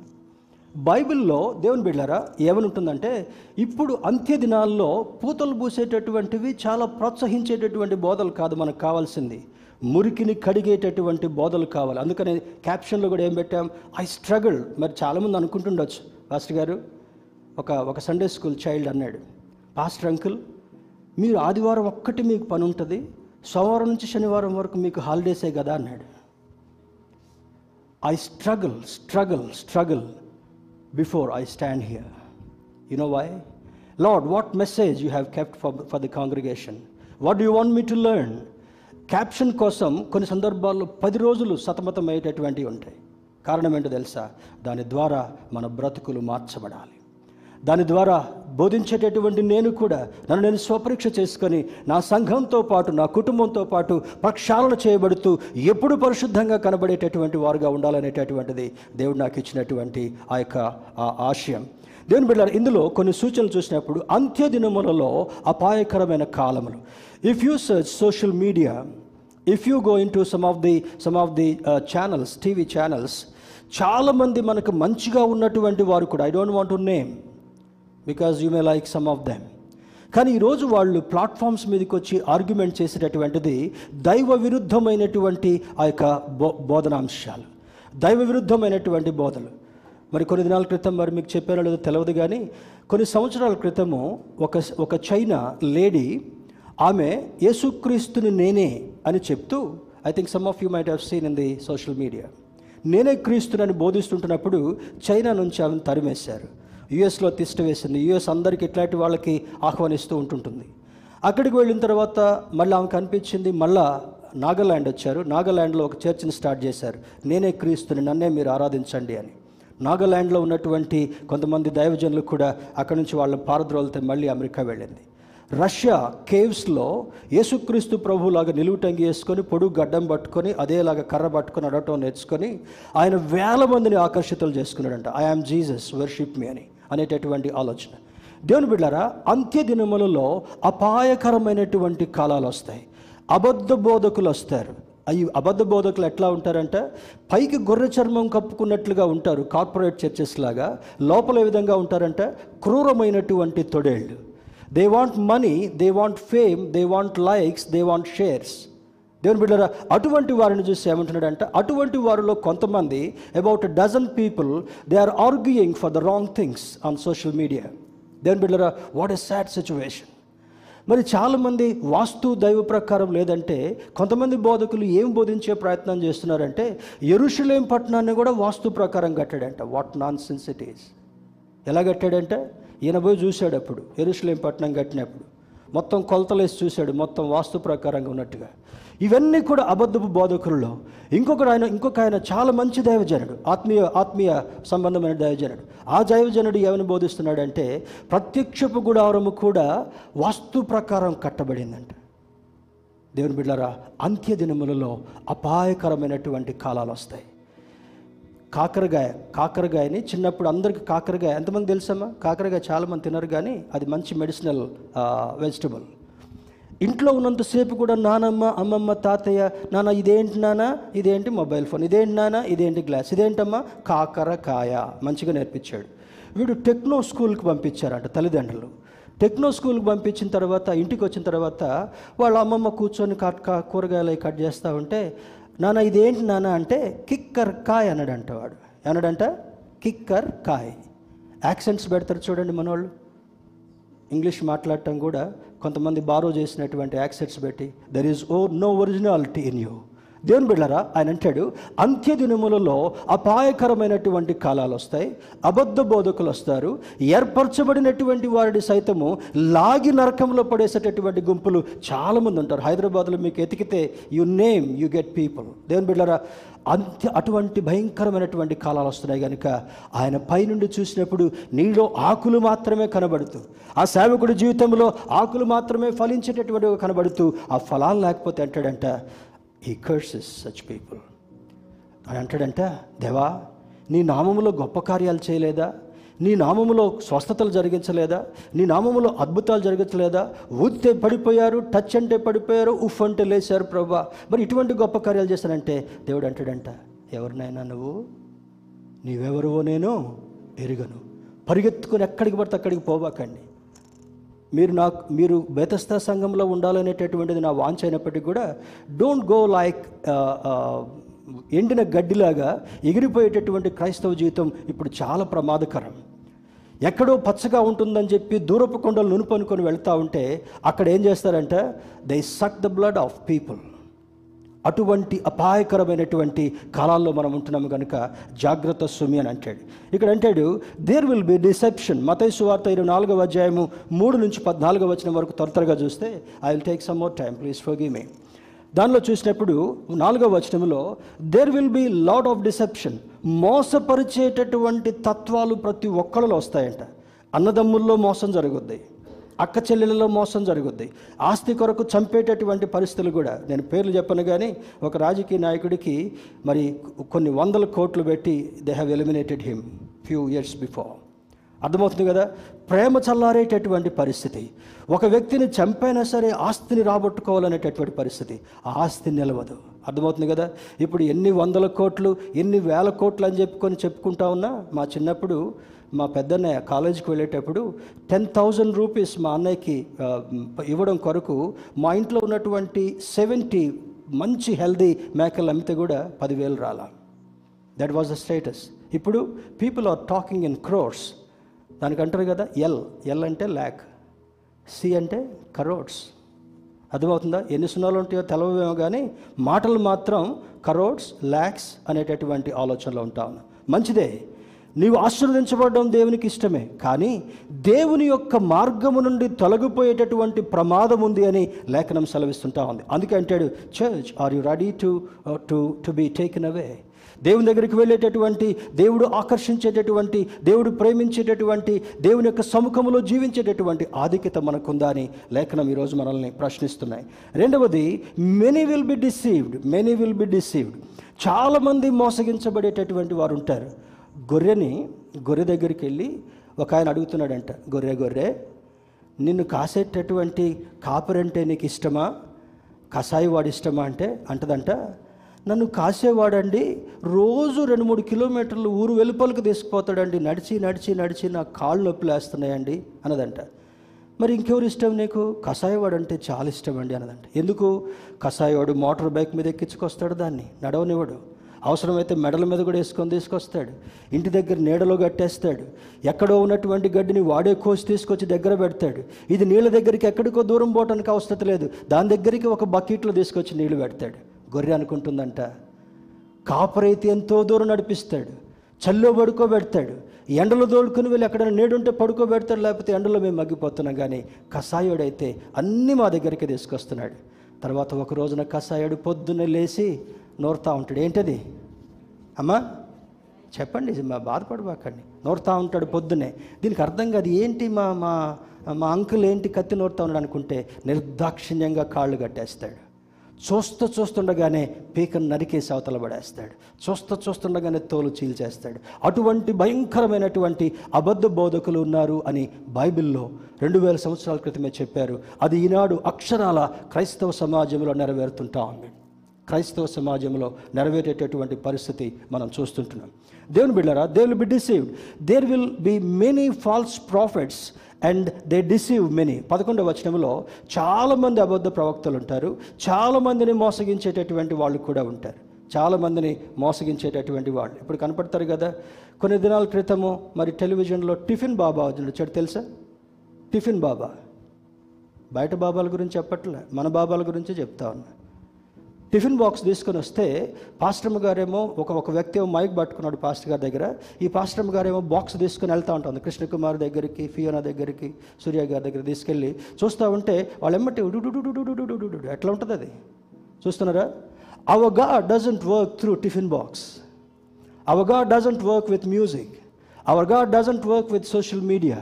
బైబిల్లో దేవుని బిడ్డారా ఏమని ఉంటుందంటే ఇప్పుడు అంత్య దినాల్లో పూతలు పూసేటటువంటివి చాలా ప్రోత్సహించేటటువంటి బోధలు కాదు మనకు కావాల్సింది. మురికిని కడిగేటటువంటి బోధలు కావాలి. అందుకని క్యాప్షన్లో కూడా ఏం పెట్టాం? ఐ స్ట్రగుల్ మరి చాలామంది అనుకుంటుండొచ్చు. పాస్టర్ గారు ఒక ఒక సండే స్కూల్ చైల్డ్ అన్నాడు. పాస్టర్ అంకుల్ మీరు ఆదివారం ఒక్కటి మీకు పని ఉంటుంది సోమవారం నుంచి శనివారం వరకు మీకు హాలిడేసే కదా అన్నాడు. I struggle struggle struggle before I stand here you know why Lord what message you have kept for for the congregation what you want me to learn caption కోసం కొన్ని సందర్భాల్లో పది రోజులు సతమతమయ్యేటటువంటివి ఉంటాయి. కారణం ఏంటో తెలుసా? దాని ద్వారా మన బ్రతుకులు మార్చబడాలి. దాని ద్వారా బోధించేటటువంటి నేను కూడా నన్ను నేను స్వపరీక్ష చేసుకొని నా సంఘంతో పాటు నా కుటుంబంతో పాటు ప్రక్షాళన చేయబడుతూ ఎప్పుడు పరిశుద్ధంగా కనబడేటటువంటి వారుగా ఉండాలనేటటువంటిది దేవుడు నాకు ఇచ్చినటువంటి ఆ యొక్క ఆ ఆశయం. దేవుని బిడ్డారు ఇందులో కొన్ని సూచనలు చూసినప్పుడు అంత్య దినములలో అపాయకరమైన కాలములు. If you search social media if you go into some of the some of the channels TV channels చాలామంది మనకు మంచిగా ఉన్నటువంటి వారు కూడా I don't want to name because you may like some of them కానీ ఈరోజు వాళ్ళు ప్లాట్ఫామ్స్ మీదకి వచ్చి ఆర్గ్యుమెంట్ చేసేటటువంటిది దైవ విరుద్ధమైనటువంటి ఆ యొక్క బో బోధనాంశాలు. దైవ విరుద్ధమైనటువంటి బోధలు. మరి కొన్ని దినాల క్రితం మరి మీకు చెప్పారో లేదో తెలియదు కానీ కొన్ని సంవత్సరాల క్రితము ఒక ఒక చైనా లేడీ ఆమె యేసుక్రీస్తుని నేనే అని చెప్తూ I think some of you might have seen in the social media నేనే క్రీస్తునని బోధిస్తుంటున్నప్పుడు చైనా నుంచి ఆమెను తరిమేశారు. యుఎస్లో తిష్ట వేసింది. యుఎస్ అందరికీ ఇట్లాంటి వాళ్ళకి ఆహ్వానిస్తూ ఉంటుంటుంది. అక్కడికి వెళ్ళిన తర్వాత మళ్ళీ ఆమెకు అనిపించింది మళ్ళా నాగాల్యాండ్ వచ్చారు. నాగాల్యాండ్లో ఒక చర్చిని స్టార్ట్ చేశారు. నేనే క్రీస్తుని నన్నే మీరు ఆరాధించండి అని. నాగాల్యాండ్లో ఉన్నటువంటి కొంతమంది దైవజనులు కూడా అక్కడి నుంచి వాళ్ళ పారద్రోలతో మళ్ళీ అమెరికా వెళ్ళింది. రష్యా కేవ్స్లో యేసుక్రీస్తు ప్రభులాగా నిలువుటంగి వేసుకొని పొడుగు గడ్డం పట్టుకొని అదేలాగా కర్ర పట్టుకొని అడటం నేర్చుకొని ఆయన వేల మందిని ఆకర్షితులు చేసుకున్నాడంట. I am Jesus worship me అని అనేటటువంటి ఆలోచన. దేవుని బిడ్డారా అంత్య దినములలో అపాయకరమైనటువంటి కాలాలు వస్తాయి. అబద్ధ బోధకులు వస్తారు. అవి అబద్ధ బోధకులు ఎట్లా ఉంటారంటే పైకి గొర్రె చర్మం కప్పుకున్నట్లుగా ఉంటారు కార్పొరేట్ చర్చెస్ లాగా. లోపల ఏ విధంగా ఉంటారంటే క్రూరమైనటువంటి తొడేళ్ళు they want money they want fame they want likes they want shares దేవుని బిడ్డరా అటువంటి వారిని చూసి ఏమంటున్నాడంటే అటువంటి వారిలో కొంతమంది about dozen people they are arguing for the wrong things on social media దేవుని బిడ్డరా వాట్ ఎ సాడ్ సిచ్యువేషన్ మరి చాలామంది వాస్తు దైవ ప్రకారం లేదంటే కొంతమంది బోధకులు ఏం బోధించే ప్రయత్నం చేస్తున్నారంటే ఎరుషులేం పట్టణాన్ని కూడా వాస్తు ప్రకారం కట్టాడంట. What nonsense it is ఎలా కట్టాడంటే? ఈయన పోయి చూశాడు అప్పుడు ఎరుసలేం పట్టణం కట్టినప్పుడు. మొత్తం కొలతలేసి చూశాడు మొత్తం వాస్తు ప్రకారంగా ఉన్నట్టుగా. ఇవన్నీ కూడా అబద్ధపు బోధకుల్లో ఇంకొకడు ఆయన ఇంకొక ఆయన చాలా మంచి దైవజనుడు ఆత్మీయ ఆత్మీయ సంబంధమైన దైవజనుడు. ఆ దైవజనుడు ఏమని బోధిస్తున్నాడంటే ప్రత్యక్షపు గుడారము కూడా వాస్తు ప్రకారం కట్టబడిందంట. దేవుని బిడ్డారా అంత్య దినములలో అపాయకరమైనటువంటి కాలాలు వస్తాయి. కాకరకాయ కాకరకాయని చిన్నప్పుడు అందరికి కాకరకాయ ఎంతమంది తెలుసమ్మా? కాకరకాయ చాలామంది తినరు కానీ అది మంచి మెడిసినల్ వెజిటబుల్. ఇంట్లో ఉన్నంతసేపు కూడా నానమ్మ అమ్మమ్మ తాతయ్య నాన్న ఇదేంటి నాన్న? ఇదేంటి మొబైల్ ఫోన్? ఇదేంటి నాన్న? ఇదేంటి గ్లాస్? ఇదేంటమ్మా? కాకరకాయ. మంచిగా నేర్పించాడు. వీడు టెక్నో స్కూల్కి పంపించారంట తల్లిదండ్రులు. టెక్నో స్కూల్కి పంపించిన తర్వాత ఇంటికి వచ్చిన తర్వాత వాళ్ళ అమ్మమ్మ కూర్చొని కట్ కూరగాయలు కట్ చేస్తూ ఉంటే నాన్న ఇదేంటి నాన్న అంటే కిక్కర్ కాయ్ అన్నాడంట వాడు. ఏమన్నాడంట? కిక్కర్ కాయ్. యాక్సెంట్స్ పెడతారు చూడండి మనోళ్ళు. ఇంగ్లీష్ మాట్లాడటం కూడా కొంతమంది బారో చేసినటువంటి యాక్సెంట్స్ పెట్టి there is oh no originality in you దేవుని బిళ్ళరా ఆయన అంటాడు అంత్య దినములలో అపాయకరమైనటువంటి కాలాలు వస్తాయి అబద్ధ బోధకులు వస్తారు ఏర్పరచబడినటువంటి వారిని సైతము లాగి నరకంలో పడేసేటటువంటి గుంపులు చాలామంది ఉంటారు. హైదరాబాద్లో మీకు ఎతికితే you name you get people దేవుని బిళ్ళరా అంత్య అటువంటి భయంకరమైనటువంటి కాలాలు వస్తున్నాయి కనుక ఆయన పైనుండి చూసినప్పుడు నీలో ఆకులు మాత్రమే కనబడుతూ ఆ సేవకుడి జీవితంలో ఆకులు మాత్రమే ఫలించేటటువంటి కనబడుతూ ఆ ఫలాలు లేకపోతే అంటాడంట ఈ కర్సెస్ సచ్ పీపుల్ అని అంటాడంట దేవా నీ నామములో గొప్ప కార్యాలు చేయలేదా? నీ నామములో స్వస్థతలు జరిగించలేదా? నీ నామములో అద్భుతాలు జరిగించలేదా? ఊతే పడిపోయారు టచ్ అంటే పడిపోయారు ఉఫ్ అంటే లేచారు ప్రభా. మరి ఇటువంటి గొప్ప కార్యాలు చేశానంటే దేవుడు అంటాడంట ఎవరినైనా నువ్వు నీవెవరువో నేను ఎరుగను. పరిగెత్తుకుని ఎక్కడికి పడితే అక్కడికి పోబాకండి. మీరు నాకు మీరు బెతస్తా సంఘంలో ఉండాలనేటటువంటిది నా వాంఛ అయినప్పటికీ కూడా డోంట్ గో లైక్ ఎండిన గడ్డిలాగా ఎగిరిపోయేటటువంటి క్రైస్తవ జీవితం ఇప్పుడు చాలా ప్రమాదకరం. ఎక్కడో పచ్చగా ఉంటుందని చెప్పి దూరపు కొండలు నునుపనుకొని వెళ్తూ ఉంటే అక్కడ ఏం చేస్తారంటే they suck the blood of people అటువంటి అపాయకరమైనటువంటి కాలాల్లో మనం ఉంటున్నాము కనుక జాగ్రత్త సుమి అని అంటాడు. ఇక్కడ అంటాడు దేర్ విల్ బి డిసెప్షన్ మతైసు సువార్త ఇరవై నాలుగవ అధ్యాయము మూడు నుంచి పద్నాలుగవ వచ్చిన వరకు త్వర త్వరగా చూస్తే I will take some more time please for me దానిలో చూసినప్పుడు నాలుగవ వచనంలో there will be lot of deception మోసపరిచేటటువంటి తత్వాలు ప్రతి ఒక్కళ్ళలో వస్తాయంట. అన్నదమ్ముల్లో మోసం జరుగుద్ది. అక్క చెల్లెలలో మోసం జరుగుద్ది. ఆస్తి కొరకు చంపేటటువంటి పరిస్థితులు కూడా. నేను పేర్లు చెప్పను కానీ ఒక రాజకీయ నాయకుడికి మరి కొన్ని వందల కోట్లు పెట్టి they have eliminated him few years before అర్థమవుతుంది కదా? ప్రేమ చల్లారేటటువంటి పరిస్థితి. ఒక వ్యక్తిని చంపైనా సరే ఆస్తిని రాబట్టుకోవాలనేటటువంటి పరిస్థితి. ఆ ఆస్తి నిలవదు. అర్థమవుతుంది కదా? ఇప్పుడు ఎన్ని వందల కోట్లు ఎన్ని వేల కోట్లు అని చెప్పుకొని చెప్పుకుంటా ఉన్నా మా చిన్నప్పుడు మా పెద్దన్నయ్య కాలేజీకి వెళ్ళేటప్పుడు టెన్ థౌజండ్ రూపీస్ మా అన్నయ్యకి ఇవ్వడం కొరకు మా ఇంట్లో ఉన్నటువంటి సెవెంటీ మంచి హెల్దీ మేకలు అమ్మితే కూడా పదివేలు రాలా. దట్ వాజ్ ద స్టేటస్ ఇప్పుడు people are talking in crores దానికి అంటారు కదా ఎల్ ఎల్ అంటే ల్యాక్ సి అంటే కరోడ్స్ అర్థమవుతుందా? ఎన్ని సున్నాలు ఉంటాయో తెలవేమో కానీ మాటలు మాత్రం కరోడ్స్ ల్యాక్స్ అనేటటువంటి ఆలోచనలో ఉంటాను మంచిదే. నీవు ఆశీర్వదించబడడం దేవునికి ఇష్టమే. కానీ దేవుని యొక్క మార్గము నుండి తొలగిపోయేటటువంటి ప్రమాదం ఉంది అని లేఖనం సెలవిస్తుంటా ఉంది. అందుకే అంటాడు church are you ready to to to be taken away దేవుని దగ్గరికి వెళ్ళేటటువంటి దేవుడు ఆకర్షించేటటువంటి దేవుడు ప్రేమించేటటువంటి దేవుని యొక్క సముఖంలో జీవించేటటువంటి ఆధిక్యత మనకుందా అని లేఖనం ఈరోజు మనల్ని ప్రశ్నిస్తున్నాయి. రెండవది many will be deceived many will be deceived చాలామంది మోసగించబడేటటువంటి వారు ఉంటారు. గొర్రెని గొర్రె దగ్గరికి వెళ్ళి ఒక ఆయన అడుగుతున్నాడంట గొర్రె గొర్రె నిన్ను కాసేటటువంటి కాపరంటే నీకు ఇష్టమా? కషాయి వాడు ఇష్టమా? అంటే అంటదంట నన్ను కాసేవాడండి. రోజు రెండు మూడు కిలోమీటర్లు ఊరు వెలుపలకు తీసుకుపోతాడండి. నడిచి నడిచి నడిచి నా కాళ్ళు నొప్పులు వేస్తున్నాయండి అన్నదంట. మరి ఇంకెవరు ఇష్టం నీకు? కషాయవాడు అంటే చాలా ఇష్టం అండి అన్నదంట. ఎందుకు? కషాయవాడు మోటార్ బైక్ మీద ఎక్కించుకొస్తాడు దాన్ని నడవనివాడు అవసరమైతే మెడల మీద కూడా వేసుకొని తీసుకొస్తాడు. ఇంటి దగ్గర నీడలో కట్టేస్తాడు ఎక్కడో ఉన్నటువంటి గడ్డిని వాడే కోసి తీసుకొచ్చి దగ్గర పెడతాడు. ఇది నీళ్ళ దగ్గరికి ఎక్కడికో దూరం పోవడానికి అవసరం లేదు. దాని దగ్గరికి ఒక బకెట్లో తీసుకొచ్చి నీళ్ళు పెడతాడు. గొర్రె అనుకుంటుందంట. కాపరైతే ఎంతో దూరం నడిపిస్తాడు. చల్లో పడుకోబెడతాడు. ఎండలో దోలుకుని వెళ్ళి ఎక్కడైనా నీడుంటే పడుకోబెడతాడు. లేకపోతే ఎండలో మేము మగ్గిపోతున్నాం కానీ కషాయుడైతే అన్నీ మా దగ్గరికి తీసుకొస్తున్నాడు. తర్వాత ఒక రోజున కషాయుడు పొద్దున్నే లేచి నోరుతా ఉంటాడు. ఏంటది? అమ్మా చెప్పండి మా బాధపడబాకండి. నోరుతా ఉంటాడు పొద్దునే దీనికి అర్థం కాదు ఏంటి మా మా మా అంకుల్ ఏంటి కత్తి నోరుతా ఉన్నాడు అనుకుంటే నిర్దాక్షిణ్యంగా కాళ్ళు కట్టేస్తాడు. చూస్తూ చూస్తుండగానే పీకను నరికేసి అవతల పడేస్తాడు. చూస్తూ చూస్తుండగానే తోలు చీల్చేస్తాడు. అటువంటి భయంకరమైనటువంటి అబద్ధ బోధకులు ఉన్నారు అని బైబిల్లో రెండు వేల సంవత్సరాల క్రితమే చెప్పారు. అది ఈనాడు అక్షరాల క్రైస్తవ సమాజంలో నెరవేరుతుంటా ఉంది. క్రైస్తవ సమాజంలో నెరవేరేటటువంటి పరిస్థితి మనం చూస్తుంటున్నాం. దేవుని బిడ్డరా they will be deceived there will be many false prophets and they deceive many పదకొండవ వచనంలో చాలామంది అబద్ధ ప్రవక్తలు ఉంటారు. చాలామందిని మోసగించేటటువంటి వాళ్ళు కూడా ఉంటారు. చాలామందిని మోసగించేటటువంటి వాళ్ళు. ఇప్పుడు కనపడతారు కదా కొన్ని దినాల క్రితము మరి టెలివిజన్లో టిఫిన్ బాబా వచ్చాడు తెలుసా? టిఫిన్ బాబా. బయట బాబాల గురించి చెప్పట్లే. మన బాబాల గురించి చెప్తా ఉన్నా. టిఫిన్ బాక్స్ తీసుకొని వస్తే పాస్టమ్ గారేమో ఒక ఒక వ్యక్తి ఏమో మైక్ పట్టుకున్నాడు పాస్టర్ గారి దగ్గర. ఈ పాస్టమ్ గారేమో బాక్స్ తీసుకుని వెళ్తూ ఉంటుంది. కృష్ణకుమార్ దగ్గరికి ఫియోనా దగ్గరికి సూర్య గారి దగ్గర తీసుకెళ్ళి చూస్తూ ఉంటే వాళ్ళు ఎమ్మటి ఎట్లా ఉంటుంది అది? చూస్తున్నారా? Our God doesn't work through tiffin box our God doesn't work with music our God doesn't work with social media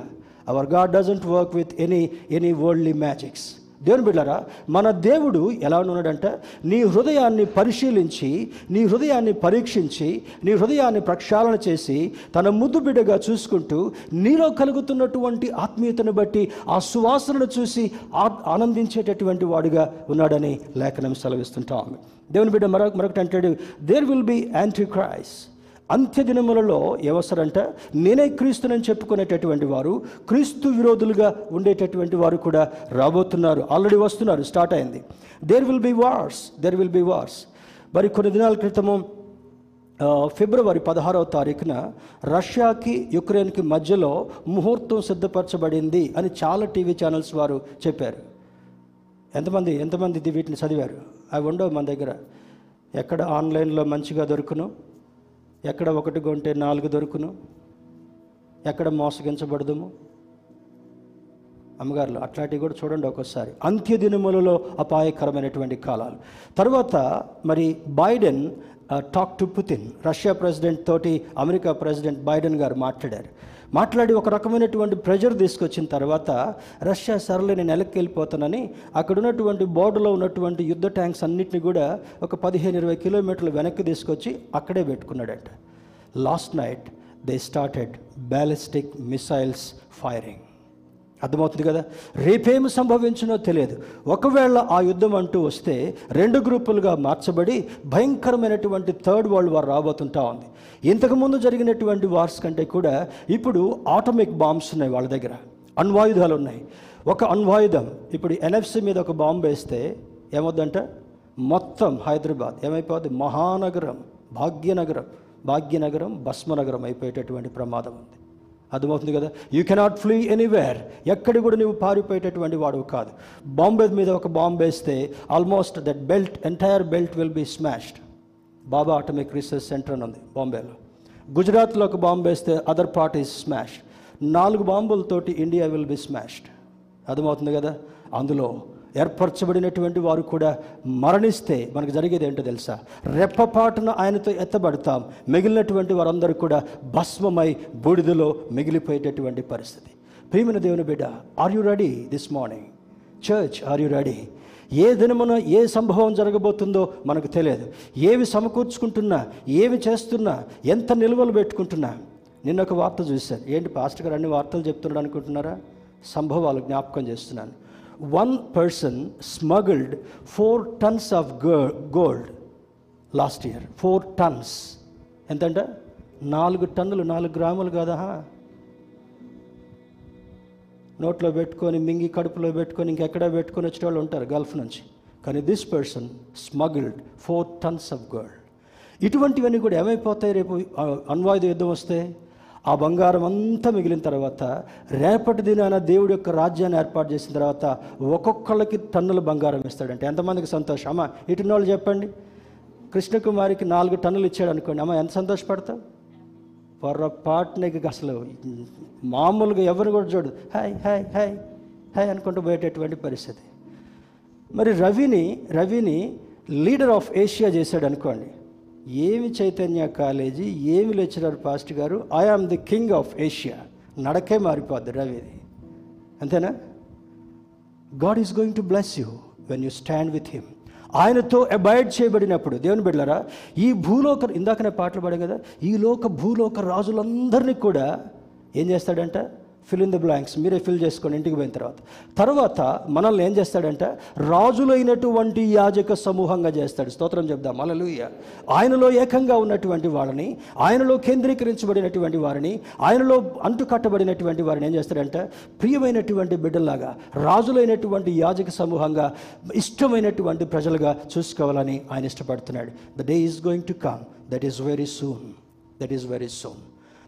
our God doesn't work with any any worldly magics దేవుని బిడ్డారా మన దేవుడు ఎలా ఉన్నాడంటే నీ హృదయాన్ని పరిశీలించి నీ హృదయాన్ని పరీక్షించి నీ హృదయాన్ని ప్రక్షాళన చేసి తన ముద్దు బిడ్డగా చూసుకుంటూ నీలో కలుగుతున్నటువంటి ఆత్మీయతను బట్టి ఆ సువాసనను చూసి ఆ- ఆనందించేటటువంటి వాడుగా ఉన్నాడని లేఖనం సెలవిస్తుంటాం. దేవుని బిడ్డ మరొక మరొకటి అంటాడు there will be antichrist అంత్య దినములలో ఎవసరంట నేనే క్రీస్తునని చెప్పుకునేటటువంటి వారు క్రీస్తు విరోధులుగా ఉండేటటువంటి వారు కూడా రాబోతున్నారు. ఆల్రెడీ వస్తున్నారు స్టార్ట్ అయింది. There will be wars there will be wars మరి కొన్ని దినాల క్రితము ఫిబ్రవరి పదహారవ తారీఖున రష్యాకి యుక్రెయిన్కి మధ్యలో ముహూర్తం సిద్ధపరచబడింది అని చాలా టీవీ ఛానల్స్ వారు చెప్పారు. ఎంతమంది ఎంతమంది వీటిని చదివారు? అవి ఉండవు మన దగ్గర ఎక్కడ ఆన్లైన్లో మంచిగా దొరుకును? ఎక్కడ ఒకటి కొంటే నాలుగు దొరుకును? ఎక్కడ మోసగించబడదుము? అమ్మగారులు అట్లాంటివి కూడా చూడండి ఒక్కోసారి. అంత్య దినములలో అపాయకరమైనటువంటి కాలాలు. తర్వాత మరి Biden talk to Putin Russia president తోటి అమెరికా ప్రెసిడెంట్ బైడెన్ గారు మాట్లాడారు. మాట్లాడి ఒక రకమైనటువంటి ప్రెజర్ తీసుకొచ్చిన తర్వాత రష్యా సరళి నేను వెనక్కి వెళ్ళిపోతానని అక్కడ ఉన్నటువంటి బోర్డులో ఉన్నటువంటి యుద్ధ ట్యాంక్స్ అన్నిటిని కూడా ఒక పదిహేను ఇరవై కిలోమీటర్లు వెనక్కి తీసుకొచ్చి అక్కడే పెట్టుకున్నాడంట. Last night they started ballistic missiles firing అర్థమవుతుంది కదా? రేపేమి సంభవించినో తెలియదు. ఒకవేళ ఆ యుద్ధం అంటూ వస్తే రెండు గ్రూపులుగా మార్చబడి భయంకరమైనటువంటి థర్డ్ వరల్డ్ వార్ రాబోతుంటా ఉంది. ఇంతకుముందు జరిగినటువంటి వార్స్ కంటే కూడా ఇప్పుడు ఆటోమిక్ బాంబ్స్ ఉన్నాయి వాళ్ళ దగ్గర. అణ్వాయుధాలు ఉన్నాయి. ఒక అణ్వాయుధం ఇప్పుడు ఎన్ఎఫ్సి మీద ఒక బాంబు వేస్తే ఏమవుద్దంట మొత్తం హైదరాబాద్ ఏమైపోద్ది? మహానగరం భాగ్యనగరం భాగ్యనగరం భస్మనగరం అయిపోయేటటువంటి ప్రమాదం ఉంది. అర్థమవుతుంది కదా? యూ కెనాట్ ఫ్లీ ఎనీవేర్ ఎక్కడి కూడా నువ్వు పారిపోయేటటువంటి వాడు కాదు. బాంబే మీద ఒక బాంబు వేస్తే almost that belt entire belt will be smashed Bhabha atomic research centre అని ఉంది బాంబేలో గుజరాత్లో ఒక బాంబు వేస్తే అదర్ పార్ట్ ఈస్ స్మాష్ నాలుగు బాంబులతోటి ఇండియా విల్ బి స్మాష్డ్ అర్థమవుతుంది కదా? అందులో ఏర్పరచబడినటువంటి వారు కూడా మరణిస్తే మనకు జరిగేది ఏంటో తెలుసా? రెప్పపాటున ఆయనతో ఎత్తబడతాం. మిగిలినటువంటి వారందరూ కూడా భస్మమై బూడిదలో మిగిలిపోయేటటువంటి పరిస్థితి. ప్రియమైన దేవుని బిడ్డ are you ready this morning church are you ready ఏ దినమున ఏ సంభవం జరగబోతుందో మనకు తెలియదు. ఏవి సమకూర్చుకుంటున్నా ఏమి చేస్తున్నా ఎంత నిల్వలు పెట్టుకుంటున్నా. నిన్న ఒక వార్త చూశాను. ఏంటి పాస్టర్ గారు అన్ని వార్తలు చెప్తున్నాడు అనుకుంటున్నారా? సంభవాలు జ్ఞాపకం చేస్తున్నాను. One person smuggled four tons of gold last year four tons ఎంతంట? నాలుగు టన్నులు నాలుగు గ్రాములు కదా? నోట్లో పెట్టుకొని మింగి కడుపులో పెట్టుకొని ఇంకెక్కడ పెట్టుకొని వచ్చే వాళ్ళు ఉంటారు గల్ఫ్ నుంచి. కానీ this person smuggled four tons of gold ఇటువంటివన్నీ కూడా ఏమైపోతాయి రేపు? ఆ, అణ్వాయుధ యుద్ధం వస్తే ఆ బంగారం అంతా మిగిలిన తర్వాత రేపటి దినాన దేవుడి యొక్క రాజ్యాన్ని ఏర్పాటు చేసిన తర్వాత ఒక్కొక్కళ్ళకి టన్నుల బంగారం ఇస్తాడంటే ఎంతమందికి సంతోషం? అమ్మ ఇటున్న వాళ్ళు చెప్పండి. కృష్ణకుమారికి నాలుగు టన్నులు ఇచ్చాడు అనుకోండి. అమ్మ ఎంత సంతోషపడతావు? పొరపాటునకి అసలు మామూలుగా ఎవరు కూడా చూడదు. హాయ్ హాయ్ హాయ్ హాయ్ అనుకుంటూ పోయేటటువంటి పరిస్థితి. మరి రవిని రవిని లీడర్ ఆఫ్ ఏషియా చేశాడు అనుకోండి. ఏమి చైతన్య కాలేజీ ఏమి లెక్చరర్ పాస్ట్ గారు I am the king of Asia నడకే మారిపోద్ది రవిది అంతేనా? God is going to bless you when you stand with him ఆయనతో అబాయిడ్ చేయబడినప్పుడు దేవుని బిడ్డలారా ఈ భూలోక ఇందాకనే పాటలు పాడాం కదా ఈ లోక భూలోక రాజులందరినీ కూడా ఏం చేస్తాడంట? ఫిల్ ఇన్ ద బ్లాంక్స్ మీరే ఫిల్ చేసుకోండి ఇంటికి పోయిన తర్వాత. తర్వాత మనల్ని ఏం చేస్తాడంటే రాజులైనటువంటి యాజక సమూహంగా చేస్తాడు. స్తోత్రం చెప్దాం. అలలుయ్య ఆయనలో ఏకంగా ఉన్నటువంటి వాళ్ళని ఆయనలో కేంద్రీకరించబడినటువంటి వారిని ఆయనలో అంటుకట్టబడినటువంటి వారిని ఏం చేస్తాడంటే ప్రియమైనటువంటి బిడ్డల్లాగా రాజులైనటువంటి యాజక సమూహంగా ఇష్టమైనటువంటి ప్రజలుగా చూసుకోవాలని ఆయన ఇష్టపడుతున్నాడు. The day is going to come that is very soon that is very soon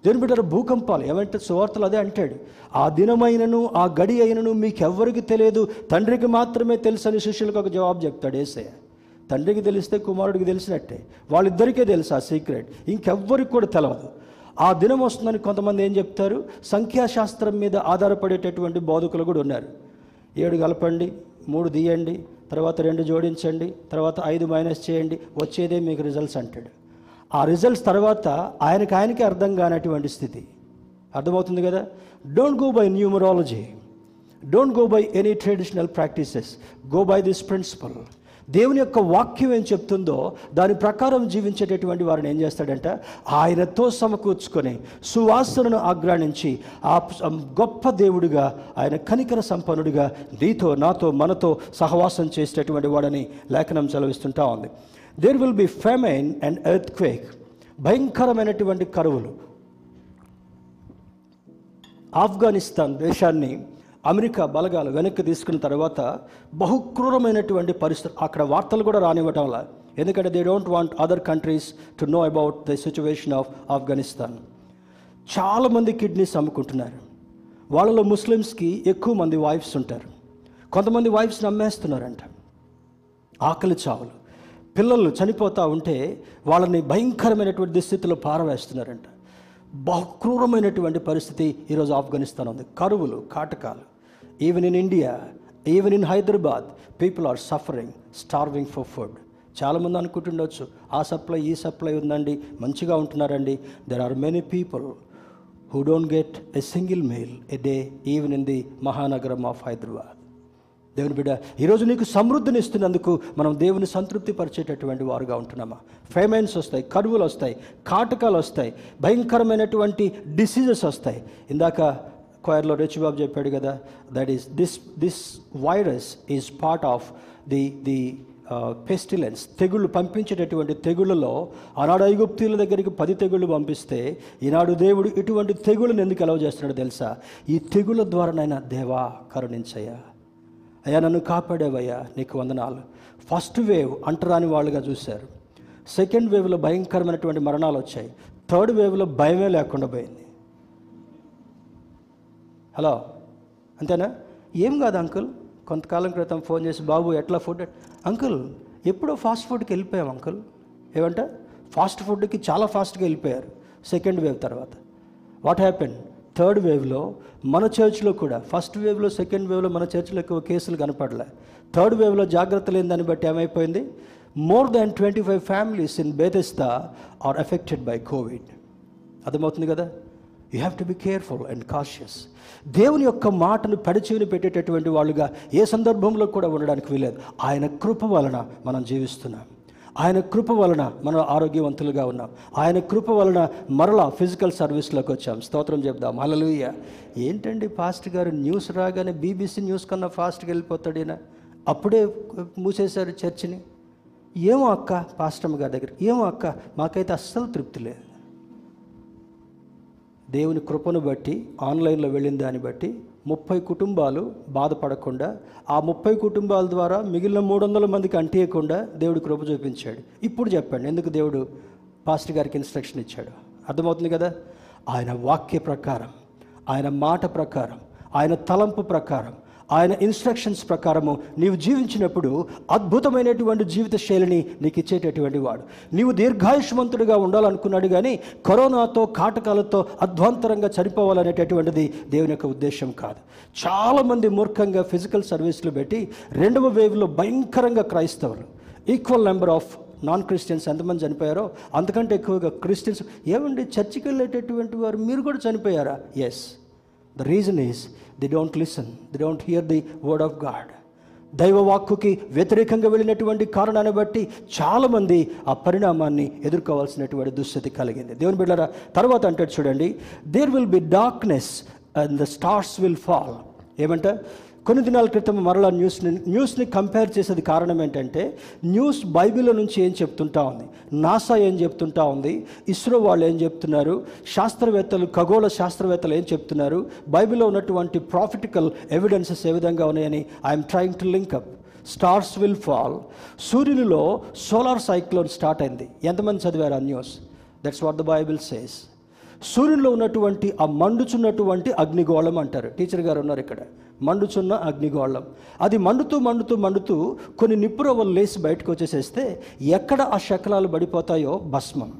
దేవుని బిడ్డల భూకంపాలు. ఏమంటే సువార్తలు అదే అంటాడు. ఆ దినమైనను ఆ గడి అయినను మీకెవ్వరికి తెలియదు. తండ్రికి మాత్రమే తెలుసు అని శిష్యులకు ఒక జవాబు చెప్తాడు ఏసయ్య. తండ్రికి తెలిస్తే కుమారుడికి తెలిసినట్టే. వాళ్ళిద్దరికే తెలుసు ఆ సీక్రెట్. ఇంకెవ్వరికి కూడా తెలియదు ఆ దినం వస్తుందని కొంతమంది ఏం చెప్తారు? సంఖ్యాశాస్త్రం మీద ఆధారపడేటటువంటి బోధకులు కూడా ఉన్నారు. ఏడు కలపండి మూడు తీయండి తర్వాత రెండు జోడించండి తర్వాత ఐదు మైనస్ చేయండి వచ్చేదే మీకు రిజల్ట్స్ అంటాడు. ఆ రిజల్ట్స్ తర్వాత ఆయనకి ఆయనకి అర్థం కానటువంటి స్థితి. అర్థమవుతుంది కదా? Don't go by numerology don't go by any traditional practices go by this principle దేవుని యొక్క వాక్యం ఏం చెప్తుందో దాని ప్రకారం జీవించేటటువంటి వారిని ఏం చేస్తాడంట? ఆయనతో సమకూర్చుకొని సువాసనను ఆగ్రాణించి ఆ గొప్ప దేవుడిగా ఆయన కనికర సంపన్నుడిగా నీతో నాతో మనతో సహవాసం చేసేటటువంటి వాడని లేఖనం సెలవిస్తుంటా ఉంది. There will be famine and earthquake భయంకరమైనటువంటి కరువులు. ఆఫ్ఘనిస్తాన్ దేశాన్ని అమెరికా బలగాలు వెనక్కి తీసుకున్న తర్వాత బహుక్రూరమైనటువంటి పరిస్థితి. అక్కడ వార్తలు కూడా రానివ్వటం వల్ల. ఎందుకంటే they don't want other countries to know about the situation of Afghanistan. చాలామంది కిడ్నీస్ అమ్ముకుంటున్నారు. వాళ్ళలో ముస్లిమ్స్కి ఎక్కువ మంది వైఫ్స్ ఉంటారు. కొంతమంది వైఫ్స్ని అమ్మేస్తున్నారంట ఆకలి చావులు. పిల్లలు చనిపోతూ ఉంటే వాళ్ళని భయంకరమైనటువంటి దుస్థితిలో పారవేస్తున్నారంట. బహుక్రూరమైనటువంటి పరిస్థితి ఈరోజు ఆఫ్ఘనిస్తాన్ ఉంది. కరువులు కాటకాలు. Even in India even in Hyderabad people are suffering starving for food చాలామంది అనుకుంటుండొచ్చు ఆ సప్లై ఈ సప్లై ఉందండి మంచిగా ఉంటున్నారండి. There are many people who don't get a single meal a day even in the మహానగరం ఆఫ్ హైదరాబాద్ దేవుని బిడ్డ ఈరోజు నీకు సమృద్ధిని ఇస్తున్నందుకు మనం దేవుని సంతృప్తి పరిచేటటువంటి వారుగా ఉంటున్నామా? ఫేమైన్స్ వస్తాయి కరువులు వస్తాయి కాటకాలు వస్తాయి భయంకరమైనటువంటి డిసీజెస్ వస్తాయి. ఇందాక క్వైర్లో రిచిబాబు చెప్పాడు కదా that is this this virus is part of the the pestilence తెగుళ్ళు పంపించేటటువంటి తెగుళ్ళలో ఆనాడు ఐగుప్తీల దగ్గరికి పది తెగుళ్ళు పంపిస్తే ఈనాడు దేవుడు ఇటువంటి తెగుళ్ళని ఎందుకు ఎలవ చేస్తున్నాడు తెలుసా? ఈ తెగుళ్ళ ద్వారానైనా దేవా కరుణించయ్యా. అయ్యా నన్ను కాపాడేవయ్యా నీకు వందనాలు. ఫస్ట్ వేవ్ అంటరాని వాళ్ళుగా చూశారు. సెకండ్ వేవ్లో భయంకరమైనటువంటి మరణాలు వచ్చాయి. థర్డ్ వేవ్లో భయమే లేకుండా పోయింది. హలో అంతేనా? ఏం కాదు అంకుల్? కొంతకాలం క్రితం ఫోన్ చేసి బాబు ఎట్లా ఫుడ్ అంకుల్ ఎప్పుడో ఫాస్ట్ ఫుడ్కి వెళ్ళిపోయాం అంకుల్. ఏమంటే? ఫాస్ట్ ఫుడ్కి చాలా ఫాస్ట్గా వెళ్ళిపోయారు. సెకండ్ వేవ్ తర్వాత. వాట్ హ్యాపెన్ థర్డ్ వేవ్లో మన చర్చ్లో కూడా ఫస్ట్ వేవ్లో సెకండ్ వేవ్లో మన చర్చ్లో ఎక్కువ కేసులు కనపడలే. థర్డ్ వేవ్లో జాగ్రత్త లేని దాన్ని బట్టి ఏమైపోయింది? More than twenty five families in Bethesda are affected by Covid అర్థమవుతుంది కదా? You have to be careful and cautious దేవుని యొక్క మాటను పెడచెవిని పెట్టేటటువంటి వాళ్ళుగా ఏ సందర్భంలో కూడా ఉండడానికి వీలేదు ఆయన కృప వలన మనం జీవిస్తున్నాం. ఆయన కృప వలన మనం ఆరోగ్యవంతులుగా ఉన్నాం. ఆయన కృప వలన మరలా ఫిజికల్ సర్వీస్లోకి వచ్చాం. స్తోత్రం చెప్దాం. హలలుయ ఏంటండి ఫాస్ట్ గారు న్యూస్ రాగానే బీబీసీ న్యూస్ కన్నా ఫాస్ట్గా వెళ్ళిపోతాడు ఈయన. అప్పుడే మూసేశారు చర్చిని. ఏమో అక్క పాస్టమ్ గారి దగ్గర. ఏమో అక్క మాకైతే అస్సలు తృప్తి లేదు. దేవుని కృపను బట్టి ఆన్లైన్లో వెళ్ళిన దాన్ని బట్టి ముప్పై కుటుంబాలు బాధపడకుండా ఆ ముప్పై కుటుంబాల ద్వారా మిగిలిన మూడు వందల మందికి అంటియకుండా దేవుడు కృప చూపించాడు. ఇప్పుడు చెప్పండి ఎందుకు దేవుడు పాస్టర్ గారికి ఇన్స్ట్రక్షన్ ఇచ్చాడు? అర్థమవుతుంది కదా? ఆయన వాక్య ప్రకారం ఆయన మాట ప్రకారం ఆయన తలంపు ప్రకారం ఆయన ఇన్స్ట్రక్షన్స్ ప్రకారము నీవు జీవించినప్పుడు అద్భుతమైనటువంటి జీవిత శైలిని నీకు ఇచ్చేటటువంటి వాడు. నీవు దీర్ఘాయుష్మంతుడిగా ఉండాలనుకున్నాడు కానీ కరోనాతో కాటకాలతో అధ్వాంతరంగా చనిపోవాలనేటటువంటిది దేవుని యొక్క ఉద్దేశం కాదు. చాలామంది మూర్ఖంగా ఫిజికల్ సర్వీసులు పెట్టి రెండవ వేవ్లో భయంకరంగా క్రైస్తవులు. Equal number of non Christians ఎంతమంది చనిపోయారో అంతకంటే ఎక్కువగా క్రిస్టియన్స్ ఏమండి చర్చికి వెళ్ళేటటువంటి వారు మీరు కూడా చనిపోయారా? Yes the reason is they don't listen they don't hear the word of God దైవవాక్కుకి వ్యతిరేకంగా వెళ్ళినటువంటి కారణాన్ని బట్టి చాలామంది ఆ పరిణామాన్ని ఎదుర్కోవాల్సినటువంటి దుస్థితి కలిగింది. దేవుని బిడ్డరా తర్వాత అంటాడు చూడండి there will be darkness and the stars will fall ఏమంట? కొన్ని దినాల క్రితం మరలా న్యూస్ని న్యూస్ని కంపేర్ చేసేది కారణం ఏంటంటే న్యూస్ బైబిల్ నుంచి ఏం చెప్తుంటా ఉంది? నాసా ఏం చెప్తుంటా ఉంది? ఇస్రో వాళ్ళు ఏం చెప్తున్నారు? శాస్త్రవేత్తలు ఖగోళ శాస్త్రవేత్తలు ఏం చెప్తున్నారు? బైబిల్లో ఉన్నటువంటి ప్రాఫిటికల్ ఎవిడెన్సెస్ ఏ విధంగా ఉన్నాయని I'm trying to link up. Stars will fall. సూర్యునిలో solar cyclone start అయింది. ఎంతమంది చదివారు ఆ news? That's what the Bible says సూర్యునిలో ఉన్నటువంటి ఆ మండుచున్నటువంటి అగ్నిగోళం అంటారు. టీచర్ గారు ఉన్నారు ఇక్కడ. మండుచున్న అగ్నిగోళం. అది మండుతూ మండుతూ మండుతూ కొన్ని నిప్పురవ్వలు లేసి బయటకు వచ్చేసేస్తే ఎక్కడ ఆ శకలాలు పడిపోతాయో భస్మం.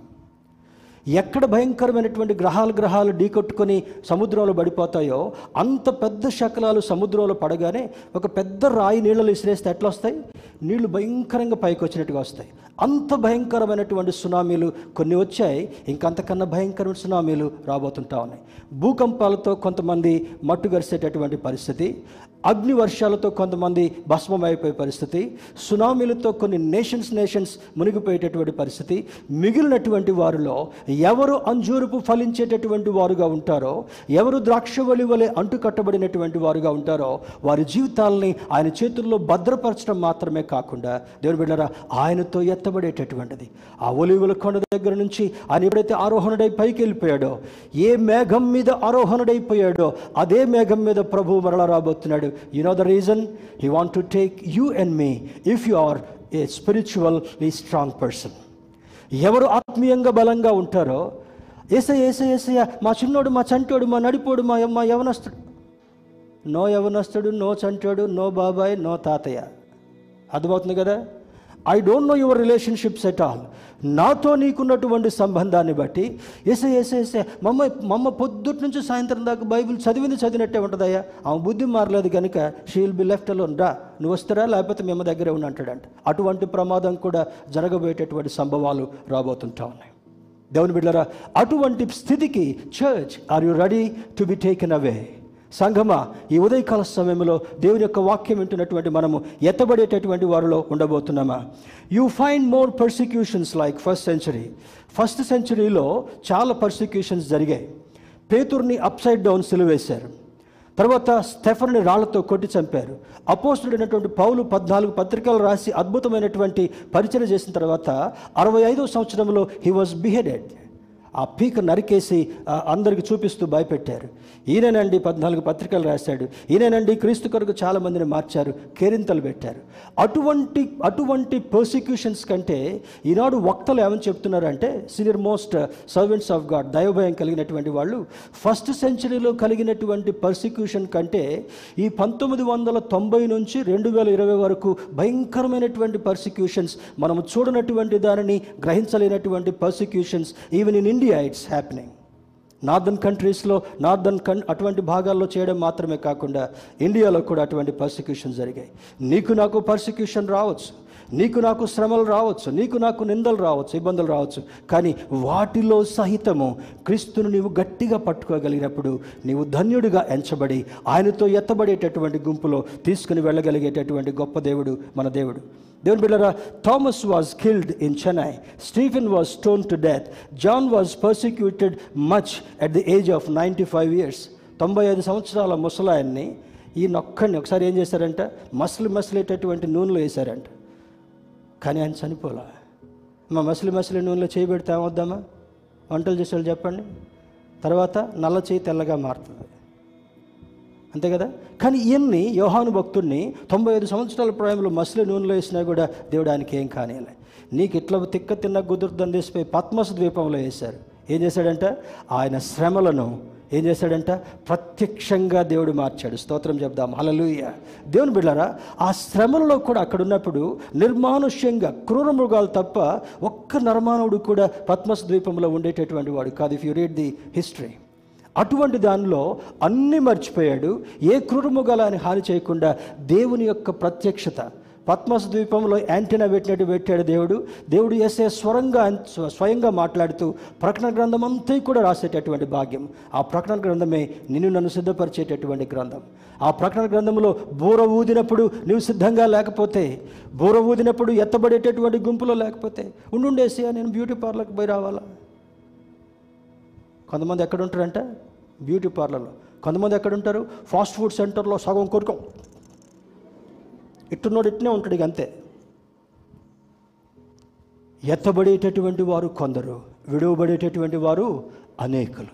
ఎక్కడ భయంకరమైనటువంటి గ్రహాలు గ్రహాలు ఢీకొట్టుకొని సముద్రంలో పడిపోతాయో అంత పెద్ద శకలాలు సముద్రంలో పడగానే ఒక పెద్ద రాయి నీళ్ళలో విసిరేస్తే ఎట్లా వస్తాయి? నీళ్ళు భయంకరంగా పైకి వచ్చినట్టుగా వస్తాయి. అంత భయంకరమైనటువంటి సునామీలు కొన్ని వచ్చాయి. ఇంకంతకన్నా భయంకరమైన సునామీలు రాబోతుంటా ఉన్నాయి. భూకంపాలతో కొంతమంది మట్టుగరిసేటటువంటి పరిస్థితి అగ్ని వర్షాలతో కొంతమంది భస్మమైపోయే పరిస్థితి సునామీలతో కొన్ని నేషన్స్ నేషన్స్ మునిగిపోయేటటువంటి పరిస్థితి. మిగిలినటువంటి వారిలో ఎవరు అంజూరుపు ఫలించేటటువంటి వారుగా ఉంటారో ఎవరు ద్రాక్షవలి వలె అంటుకట్టబడినటువంటి వారుగా ఉంటారో వారి జీవితాలని ఆయన చేతుల్లో భద్రపరచడం మాత్రమే కాకుండా దేవుని బిడ్డరా ఆయనతో ఎత్తబడేటటువంటిది. ఆ ఒలివుల కొండ దగ్గర నుంచి ఆయన ఎప్పుడైతే ఆరోహణుడై పైకి వెళ్ళిపోయాడో ఏ మేఘం మీద ఆరోహణుడైపోయాడో అదే మేఘం మీద ప్రభువు మరల రాబోతున్నాడు. You know the reason he want to take you and me if you are a spiritually strong person ఎవరు ఆత్మీయంగా బలంగా ఉంటారో ఏసయ్య ఏసయ్య ఏసయ్య మా చిన్నోడు మా చంటోడు మా నడిపోడు మా మా యవనస్తుడు. నో యవనస్తుడు నో చంటోడు నో బాబాయ్ నో తాతయ్య. అర్థమవుతుంది కదా? I don't know your relationships at all నాతో నీకున్నటువంటి సంబంధాన్ని బట్టి ఎసే ఎసే ఎసే మమ్మ మమ్మ పొద్దుటి నుంచి సాయంత్రం దాకా బైబిల్ చదివింది చదివినట్టే ఉంటుందయ్యా. ఆమె బుద్ధి మారలేదు కనుక షీల్ బి లెఫ్ట్ అలోన్ రా నువ్వు వస్తారా? లేకపోతే మేము దగ్గరే ఉండి అంటాడంట. అటువంటి ప్రమాదం కూడా జరగబోయేటటువంటి సంభవాలు రాబోతుంటా ఉన్నాయి. దేవుని బిడ్డరా అటువంటి స్థితికి church are you ready to be taken away సంఘమా ఈ ఉదయకాల సమయంలో దేవుని యొక్క వాక్యం వింటున్నటువంటి మనము ఎత్తబడేటటువంటి వారిలో ఉండబోతున్నామా? You find more persecutions like first century first సెంచరీలో చాలా పర్సిక్యూషన్స్ జరిగాయి. పేతుర్ని అప్సైడ్ డౌన్ సిలువేశారు. తర్వాత స్టెఫర్ని రాళ్ళతో కొట్టి చంపారు. అపోస్తుడైనటువంటి పౌలు పద్నాలుగు పత్రికలు రాసి అద్భుతమైనటువంటి పరిచయం చేసిన తర్వాత అరవై ఐదో సంవత్సరంలో హీ వాజ్ బిహెడెడ్ ఆ పీక నరికేసి అందరికి చూపిస్తూ భయపెట్టారు. ఈయననండి పద్నాలుగు పత్రికలు రాశాడు. ఈయననండి క్రీస్తు కొరకు చాలా మందిని మార్చారు కేరింతలు పెట్టారు. అటువంటి అటువంటి పర్సిక్యూషన్స్ కంటే ఈనాడు వక్తలు ఏమని చెప్తున్నారంటే senior most servants of God దైవభయం కలిగినటువంటి వాళ్ళు ఫస్ట్ సెంచరీలో కలిగినటువంటి పర్సిక్యూషన్ కంటే ఈ పంతొమ్మిది వందల తొంభై నుంచి రెండు వేల ఇరవై వరకు భయంకరమైనటువంటి పర్సిక్యూషన్స్ మనం చూడనటువంటి దానిని గ్రహించలేనటువంటి persecutions even in India it's happening northern కంట్రీస్లో నార్దర్న్ కన్ అటువంటి భాగాల్లో చేయడం మాత్రమే కాకుండా ఇండియాలో కూడా అటువంటి పర్సిక్యూషన్ జరిగాయి. నీకు నాకు పర్సిక్యూషన్ రావచ్చు. నీకు నాకు శ్రమలు రావచ్చు నీకు నాకు నిందలు రావచ్చు ఇబ్బందులు రావచ్చు కానీ వాటిలో సహితము క్రీస్తును నీవు గట్టిగా పట్టుకోగలిగినప్పుడు నీవు ధన్యుడిగా ఎంచబడి ఆయనతో ఎత్తబడేటటువంటి గుంపులో తీసుకుని వెళ్ళగలిగేటటువంటి గొప్ప దేవుడు మన దేవుడు. దేవుని బిడ్డరా Thomas was killed in Chennai Stephen was stone to death John was persecuted much at the age of ninety five years తొంభై ఐదు సంవత్సరాల ముసలాయన్ని ఈ నొక్కడిని ఒకసారి ఏం చేశారంట? మసలు మసలేటటువంటి నూనెలో వేశారంట. కానీ ఆయన చనిపోలా. మా మసిలి మసిలి నూనెలో చేయి పెడితే ఏమవుద్దామా వంటలు చేసేవాళ్ళు చెప్పండి. తర్వాత నల్ల చేయి తెల్లగా మారుతుంది. అంతే కదా? కానీ ఈయన్ని యోహాను భక్తుడిని తొంభై ఐదు సంవత్సరాల ప్రాయంలో మసిలి నూనెలో వేసినా కూడా దేవుడు ఆయనకి ఏం కానియలే నీకు ఇట్లా తిక్క తిన్న కుదురుతుందని తీసిపోయి పద్మస ద్వీపంలో వేశారు. ఏం చేశాడంటే? ఆయన శ్రమలను ఏం చేశాడంట ప్రత్యక్షంగా దేవుడు మార్చాడు. స్తోత్రం చెప్దాం. హలలుయ దేవుని బిళ్ళారా ఆ శ్రమలలో కూడా అక్కడ ఉన్నప్పుడు నిర్మానుష్యంగా క్రూర మృగాలు తప్ప ఒక్క నరమానవుడు కూడా పద్మస్ ద్వీపంలో ఉండేటటువంటి వాడు కాదు. If you read the history అటువంటి దానిలో అన్ని మర్చిపోయాడు. ఏ క్రూరమృగాలని హాని చేయకుండా దేవుని యొక్క ప్రత్యక్షత పద్మస్ ద్వీపంలో యాంటీనా పెట్టినట్టు పెట్టాడు దేవుడు. దేవుడు వేసే స్వరంగా స్వయంగా మాట్లాడుతూ ప్రకటన గ్రంథం అంతా కూడా రాసేటటువంటి భాగ్యం. ఆ ప్రకటన గ్రంథమే నిన్ను నన్ను సిద్ధపరిచేటటువంటి గ్రంథం. ఆ ప్రకటన గ్రంథంలో బూర ఊదినప్పుడు నువ్వు సిద్ధంగా లేకపోతే బూర ఊదినప్పుడు ఎత్తబడేటటువంటి గుంపులో లేకపోతే ఉండుండేసి నేను బ్యూటీ పార్లర్కి పోయి రావాలా? కొంతమంది ఎక్కడుంటారంట? బ్యూటీ పార్లర్లో. కొంతమంది ఎక్కడుంటారు? ఫాస్ట్ ఫుడ్ సెంటర్లో సగం కొరకం ఇట్టున్నోడు ఇట్నే ఉంటాడు ఇక అంతే. ఎత్తబడేటటువంటి వారు కొందరు విడవబడేటటువంటి వారు అనేకులు.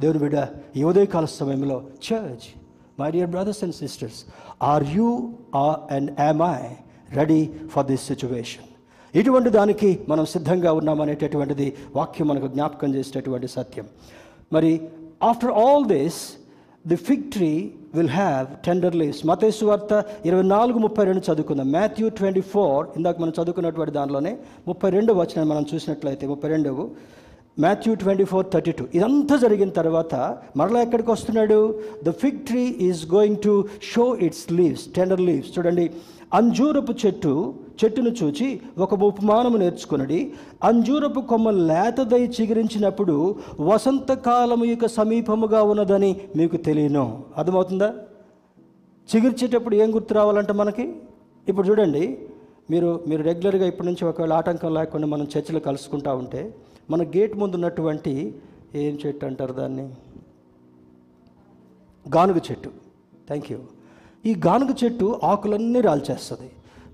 దేవుని బిడ్డ ఈ ఉదయకాల సమయంలో church my dear brothers and sisters are you are and am I ready for this situation ఇటువంటి దానికి మనం సిద్ధంగా ఉన్నామనేటటువంటిది వాక్యం మనకు జ్ఞాపకం చేసేటటువంటి సత్యం. మరి after all this the fig tree will have tender leaves మతేసు వార్త ఇరవై నాలుగు ముప్పై రెండు చదువుకుందాం. మాథ్యూ ట్వంటీ ఫోర్ ఇందాక మనం చదువుకున్నటువంటి దానిలోనే ముప్పై రెండు వచ్చిన మనం చూసినట్లయితే ముప్పై రెండవ. Matthew twenty four thirty two. ఇదంతా జరిగిన తర్వాత మరలా ఎక్కడికి వస్తున్నాడు? The fig tree is going to show its leaves tender leaves చూడండి. అంజూరపు చెట్టు చెట్టును చూచి ఒక ఉపమానము నేర్చుకున్నది అంజూరపు కొమ్మ లేతదై చిగురించినప్పుడు వసంతకాలము యొక్క సమీపముగా ఉన్నదని మీకు తెలియను. అర్థమవుతుందా? చిగిర్చేటప్పుడు ఏం గుర్తు రావాలంటే మనకి? ఇప్పుడు చూడండి మీరు మీరు రెగ్యులర్గా ఇప్పటి నుంచి ఒకవేళ ఆటంకం లేకుండా మనం చర్చలు కలుసుకుంటా ఉంటే మన గేట్ ముందు ఉన్నటువంటి ఏం చెట్టు అంటారు దాన్ని? గానుగ చెట్టు. థ్యాంక్ యూ ఈ గానుగ చెట్టు ఆకులన్నీ రాల్చేస్తుంది.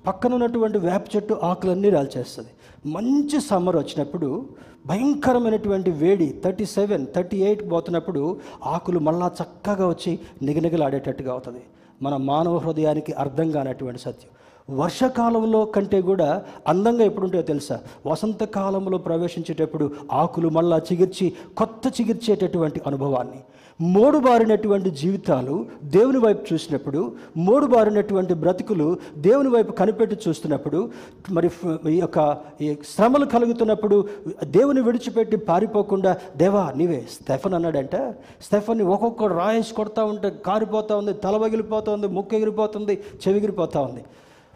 పక్కన ఉన్నటువంటి వేప చెట్టు ఆకులన్నీ రాల్చేస్తుంది. మంచి సమ్మర్ వచ్చినప్పుడు భయంకరమైనటువంటి వేడి థర్టీ సెవెన్ థర్టీ ఎయిట్ పోతున్నప్పుడు ఆకులు మళ్ళా చక్కగా వచ్చి నిగనిగలాడేటట్టుగా అవుతుంది. మన మానవ హృదయానికి అర్థం కానటువంటి సత్యం. వర్షాకాలంలో కంటే కూడా అందంగా ఎప్పుడుంటాయో తెలుసా? వసంతకాలంలో ప్రవేశించేటప్పుడు ఆకులు మళ్ళా చిగిర్చి కొత్త చిగిర్చేటటువంటి అనుభవాన్ని. మూడుబారినటువంటి జీవితాలు దేవుని వైపు చూసినప్పుడు మూడుబారినటువంటి బ్రతుకులు దేవుని వైపు కనిపెట్టి చూస్తున్నప్పుడు మరి ఈ యొక్క ఈ శ్రమలు కలుగుతున్నప్పుడు దేవుని విడిచిపెట్టి పారిపోకుండా దేవా నీవే స్టెఫన్ అన్నాడంట. స్టెఫన్ని ఒక్కొక్కడు రాయేసి కొడతా ఉంటే కారిపోతూ ఉంది తల పగిలిపోతూ ఉంది ముక్కు ఎగిరిపోతుంది చెవిగిరిపోతూ ఉంది.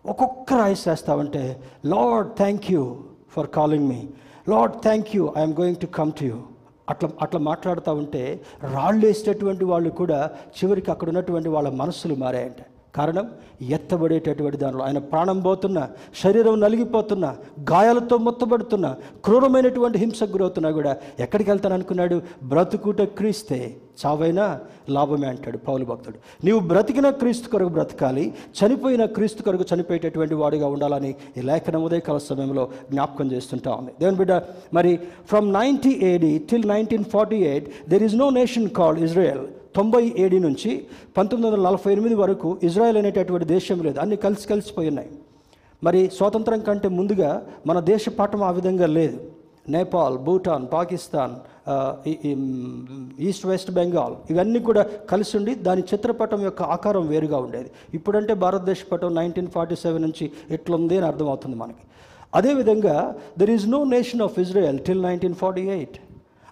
ఒక్కొక్క రాయేసి వేస్తా ఉంటే Lord thank you for calling me. Lord thank you I'm going to come to you. అట్లా అట్లా మాట్లాడుతూ ఉంటే రాళ్ళు వేసేటటువంటి వాళ్ళు కూడా చివరికి అక్కడ ఉన్నటువంటి వాళ్ళ మనస్సులు మారాయంట. కారణం ఎత్తబడేటటువంటి దానిలో ఆయన ప్రాణం పోతున్నా శరీరం నలిగిపోతున్నా గాయాలతో మొత్తబడుతున్నా క్రూరమైనటువంటి హింసకు గురవుతున్నా కూడా ఎక్కడికి వెళ్తాను అనుకున్నాడు? బ్రతుకుట క్రీస్తే. చావైనా లాభమే అంటాడు పౌలు భక్తుడు. నీవు బ్రతికిన క్రీస్తు కొరకు బ్రతకాలి చనిపోయిన క్రీస్తు కొరకు చనిపోయేటటువంటి వాడిగా ఉండాలని ఈ లేఖనం ఉదయకాల సమయంలో జ్ఞాపకం చేస్తుంటా ఉంది. దేవుని బిడ్డ మరి from ninety AD till nineteen forty eight there is no nation called Israel తొంభై ఏడు నుంచి పంతొమ్మిది వందల నలభై ఎనిమిది వరకు ఇజ్రాయెల్ అనేటటువంటి దేశం లేదు. అన్ని కలిసి కలిసిపోయి ఉన్నాయి మరి స్వాతంత్రం కంటే ముందుగా మన దేశ పాఠం ఆ విధంగా లేదు. నేపాల్ భూటాన్ పాకిస్తాన్ ఈస్ట్ వెస్ట్ బెంగాల్ ఇవన్నీ కూడా కలిసి ఉండి దాని చిత్రపటం యొక్క ఆకారం వేరుగా ఉండేది. ఇప్పుడంటే భారతదేశ పటం నైన్టీన్ ఫార్టీ సెవెన్ నుంచి ఎట్లుంది అని అర్థమవుతుంది మనకి. అదేవిధంగా there is no nation of Israel till nineteen forty eight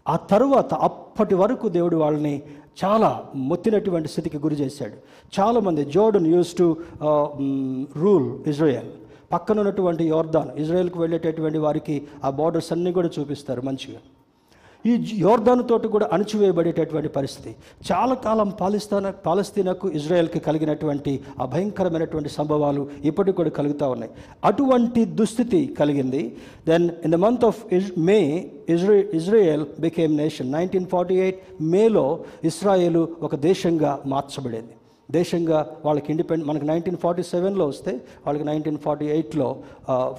ఆ తరువాత అప్పటి వరకు దేవుడు వాళ్ళని చాలా మొత్తినటువంటి స్థితికి గురి చేశాడు. చాలామంది Jordan used to rule Israel. పక్కన ఉన్నటువంటి యోర్దాన్ ఇజ్రాయెల్కి వెళ్ళేటటువంటి వారికి ఆ బార్డర్స్ అన్నీ కూడా చూపిస్తారు మంచిగా. ఈ యోర్దాను తోటి కూడా అణచివేయబడేటటువంటి పరిస్థితి. చాలా కాలం పాలిస్తాన పాలస్తీనాకు ఇజ్రాయెల్కి కలిగినటువంటి ఆ భయంకరమైనటువంటి సంభవాలు ఇప్పటికి కూడా కలుగుతూ ఉన్నాయి. అటువంటి దుస్థితి కలిగింది. Then in the month of May ఇజ్రా Israel became nation nineteen forty eight మేలో ఇస్రాయేల్ ఒక దేశంగా మార్చబడింది. దేశంగా వాళ్ళకి ఇండిపెండెంట్ మనకి నైన్టీన్ ఫార్టీ సెవెన్లో వస్తే వాళ్ళకి నైన్టీన్ ఫార్టీ ఎయిట్లో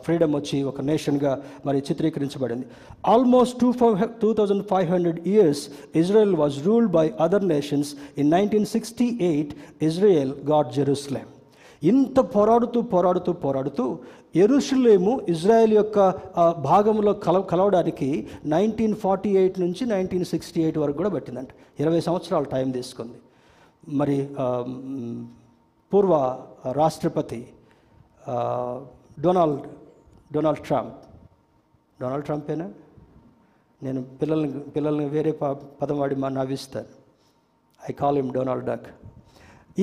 ఫ్రీడమ్ వచ్చి ఒక నేషన్గా మరి చిత్రీకరించబడింది. Almost two five two thousand five hundred years Israel was ruled by other nations in nineteen sixty eight Israel God Jerusalem ఇంత పోరాడుతూ పోరాడుతూ పోరాడుతూ ఎరుషులేము ఇజ్రాయెల్ యొక్క భాగంలో కల కలవడానికి నైన్టీన్ ఫార్టీ ఎయిట్ నుంచి నైన్టీన్ సిక్స్టీ ఎయిట్ వరకు కూడా పట్టిందంట. ఇరవై సంవత్సరాలు టైం తీసుకుంది. మరి పూర్వ రాష్ట్రపతి డొనాల్డ్ డొనాల్డ్ ట్రంప్. డొనాల్డ్ ట్రంపేనా నేను పిల్లల్ని పిల్లల్ని వేరే ప పదం వాడి మా నవ్విస్తాను. I call him Donald Duck.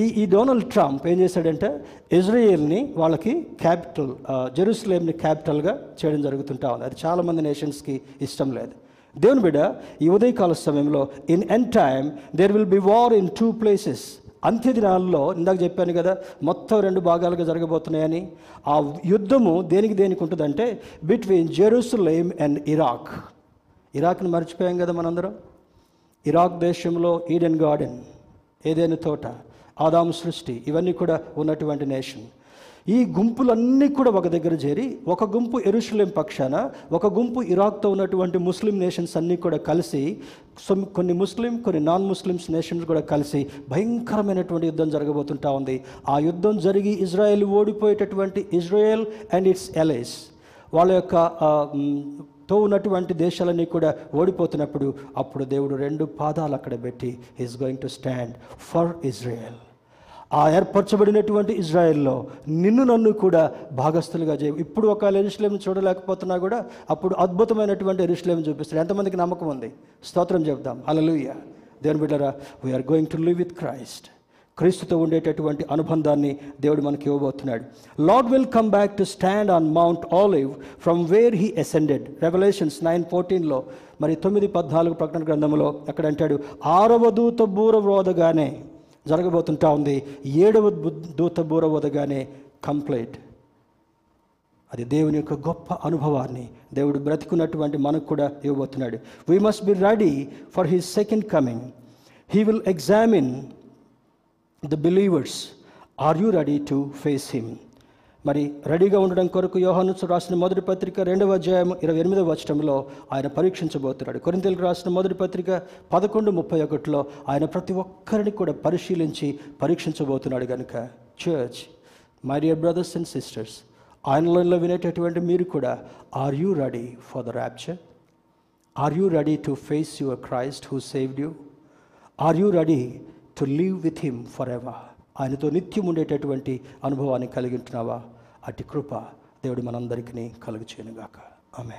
ఈ ఈ డొనాల్డ్ ట్రంప్ ఏం చేశాడంటే ఇజ్రాయేల్ని వాళ్ళకి క్యాపిటల్ జెరూసలేంని క్యాపిటల్గా చేయడం జరుగుతుంటా ఉంది. అది చాలామంది నేషన్స్కి ఇష్టం లేదు. దేవుని బిడ్డ ఈ ఉదయకాల సమయంలో in end time there will be war in two places అంత్య దినాల్లో ఇందాక చెప్పాను కదా మొత్తం రెండు భాగాలుగా జరగబోతున్నాయని. ఆ యుద్ధము దేనికి దేనికి ఉంటుందంటే బిట్వీన్ జెరూసలేం అండ్ ఇరాక్ ఇరాక్ని మర్చిపోయాం కదా మనందరం? ఇరాక్ దేశంలో ఈడెన్ గార్డెన్ ఏదైనా తోట ఆదాము సృష్టి ఇవన్నీ కూడా ఉన్నటువంటి నేషన్ ఈ గుంపులన్నీ కూడా ఒక దగ్గర చేరి ఒక గుంపు ఎరుషులేం పక్షాన ఒక గుంపు ఇరాక్తో ఉన్నటువంటి ముస్లిం నేషన్స్ అన్నీ కూడా కలిసి కొన్ని ముస్లిం కొన్ని నాన్ ముస్లిమ్స్ నేషన్స్ కూడా కలిసి భయంకరమైనటువంటి యుద్ధం జరగబోతుంటా ఉంది. ఆ యుద్ధం జరిగి ఇజ్రాయెల్ ఓడిపోయేటటువంటి ఇజ్రాయెల్ అండ్ ఇట్స్ ఎలైస్. వాళ్ళ యొక్క తో ఉన్నటువంటి దేశాలన్నీ కూడా ఓడిపోతున్నప్పుడు అప్పుడు దేవుడు రెండు పాదాలు అక్కడ పెట్టి is going to stand for Israel ఆ ఏర్పరచబడినటువంటి ఇజ్రాయెల్లో నిన్ను నన్ను కూడా భాగస్థులుగా చేయ ఇప్పుడు ఒక ఎరుశ్లేం చూడలేకపోతున్నా కూడా అప్పుడు అద్భుతమైనటువంటి ఎరుశ్లేం చూపిస్తాడు. ఎంతమందికి నమ్మకం ఉంది? స్తోత్రం చెప్దాం అలలుయ దేవుని బిడ్డరా we are going to live with Christ క్రీస్తుతో ఉండేటటువంటి అనుబంధాన్ని దేవుడు మనకి ఇవ్వబోతున్నాడు. Lord will come back to stand on mount olive from where he ascended revolutions nine ఫోర్టీన్లో మరి తొమ్మిది పద్నాలుగు ప్రకటన గ్రంథంలో అక్కడ అంటాడు ఆరవ దూత బూర వ్రోదగానే జరగబోతుంటా ఉంది. ఏడవ దూత బూర వదగానే కంప్లైంట్. అది దేవుని యొక్క గొప్ప అనుభవాన్ని దేవుడు బ్రతికున్నటువంటి మనకు కూడా ఇవ్వబోతున్నాడు. We must be ready for his second coming he will examine the believers are you ready to face him మరి రెడీగా ఉండడం కొరకు యోహాను రాసిన మొదటి పత్రిక రెండవ అధ్యాయం ఇరవై ఎనిమిదవ వచనంలో ఆయన పరీక్షించబోతున్నాడు. కొరింతలకు రాసిన మొదటి పత్రిక పదకొండు ముప్పై ఒకటిలో ఆయన ప్రతి ఒక్కరిని కూడా పరిశీలించి పరీక్షించబోతున్నాడు కనుక church my dear brothers and sisters ఆయనలో వినేటటువంటి మీరు కూడా are you ready for the rapture are you ready to face your Christ who saved you are you ready to live with him for ever ఆయనతో నిత్యం ఉండేటటువంటి అనుభవాన్ని కలిగి ఉంటున్నావా? అటు కృప దేవుడు మనందరికీ కలుగు చేయనుగాక. ఆమె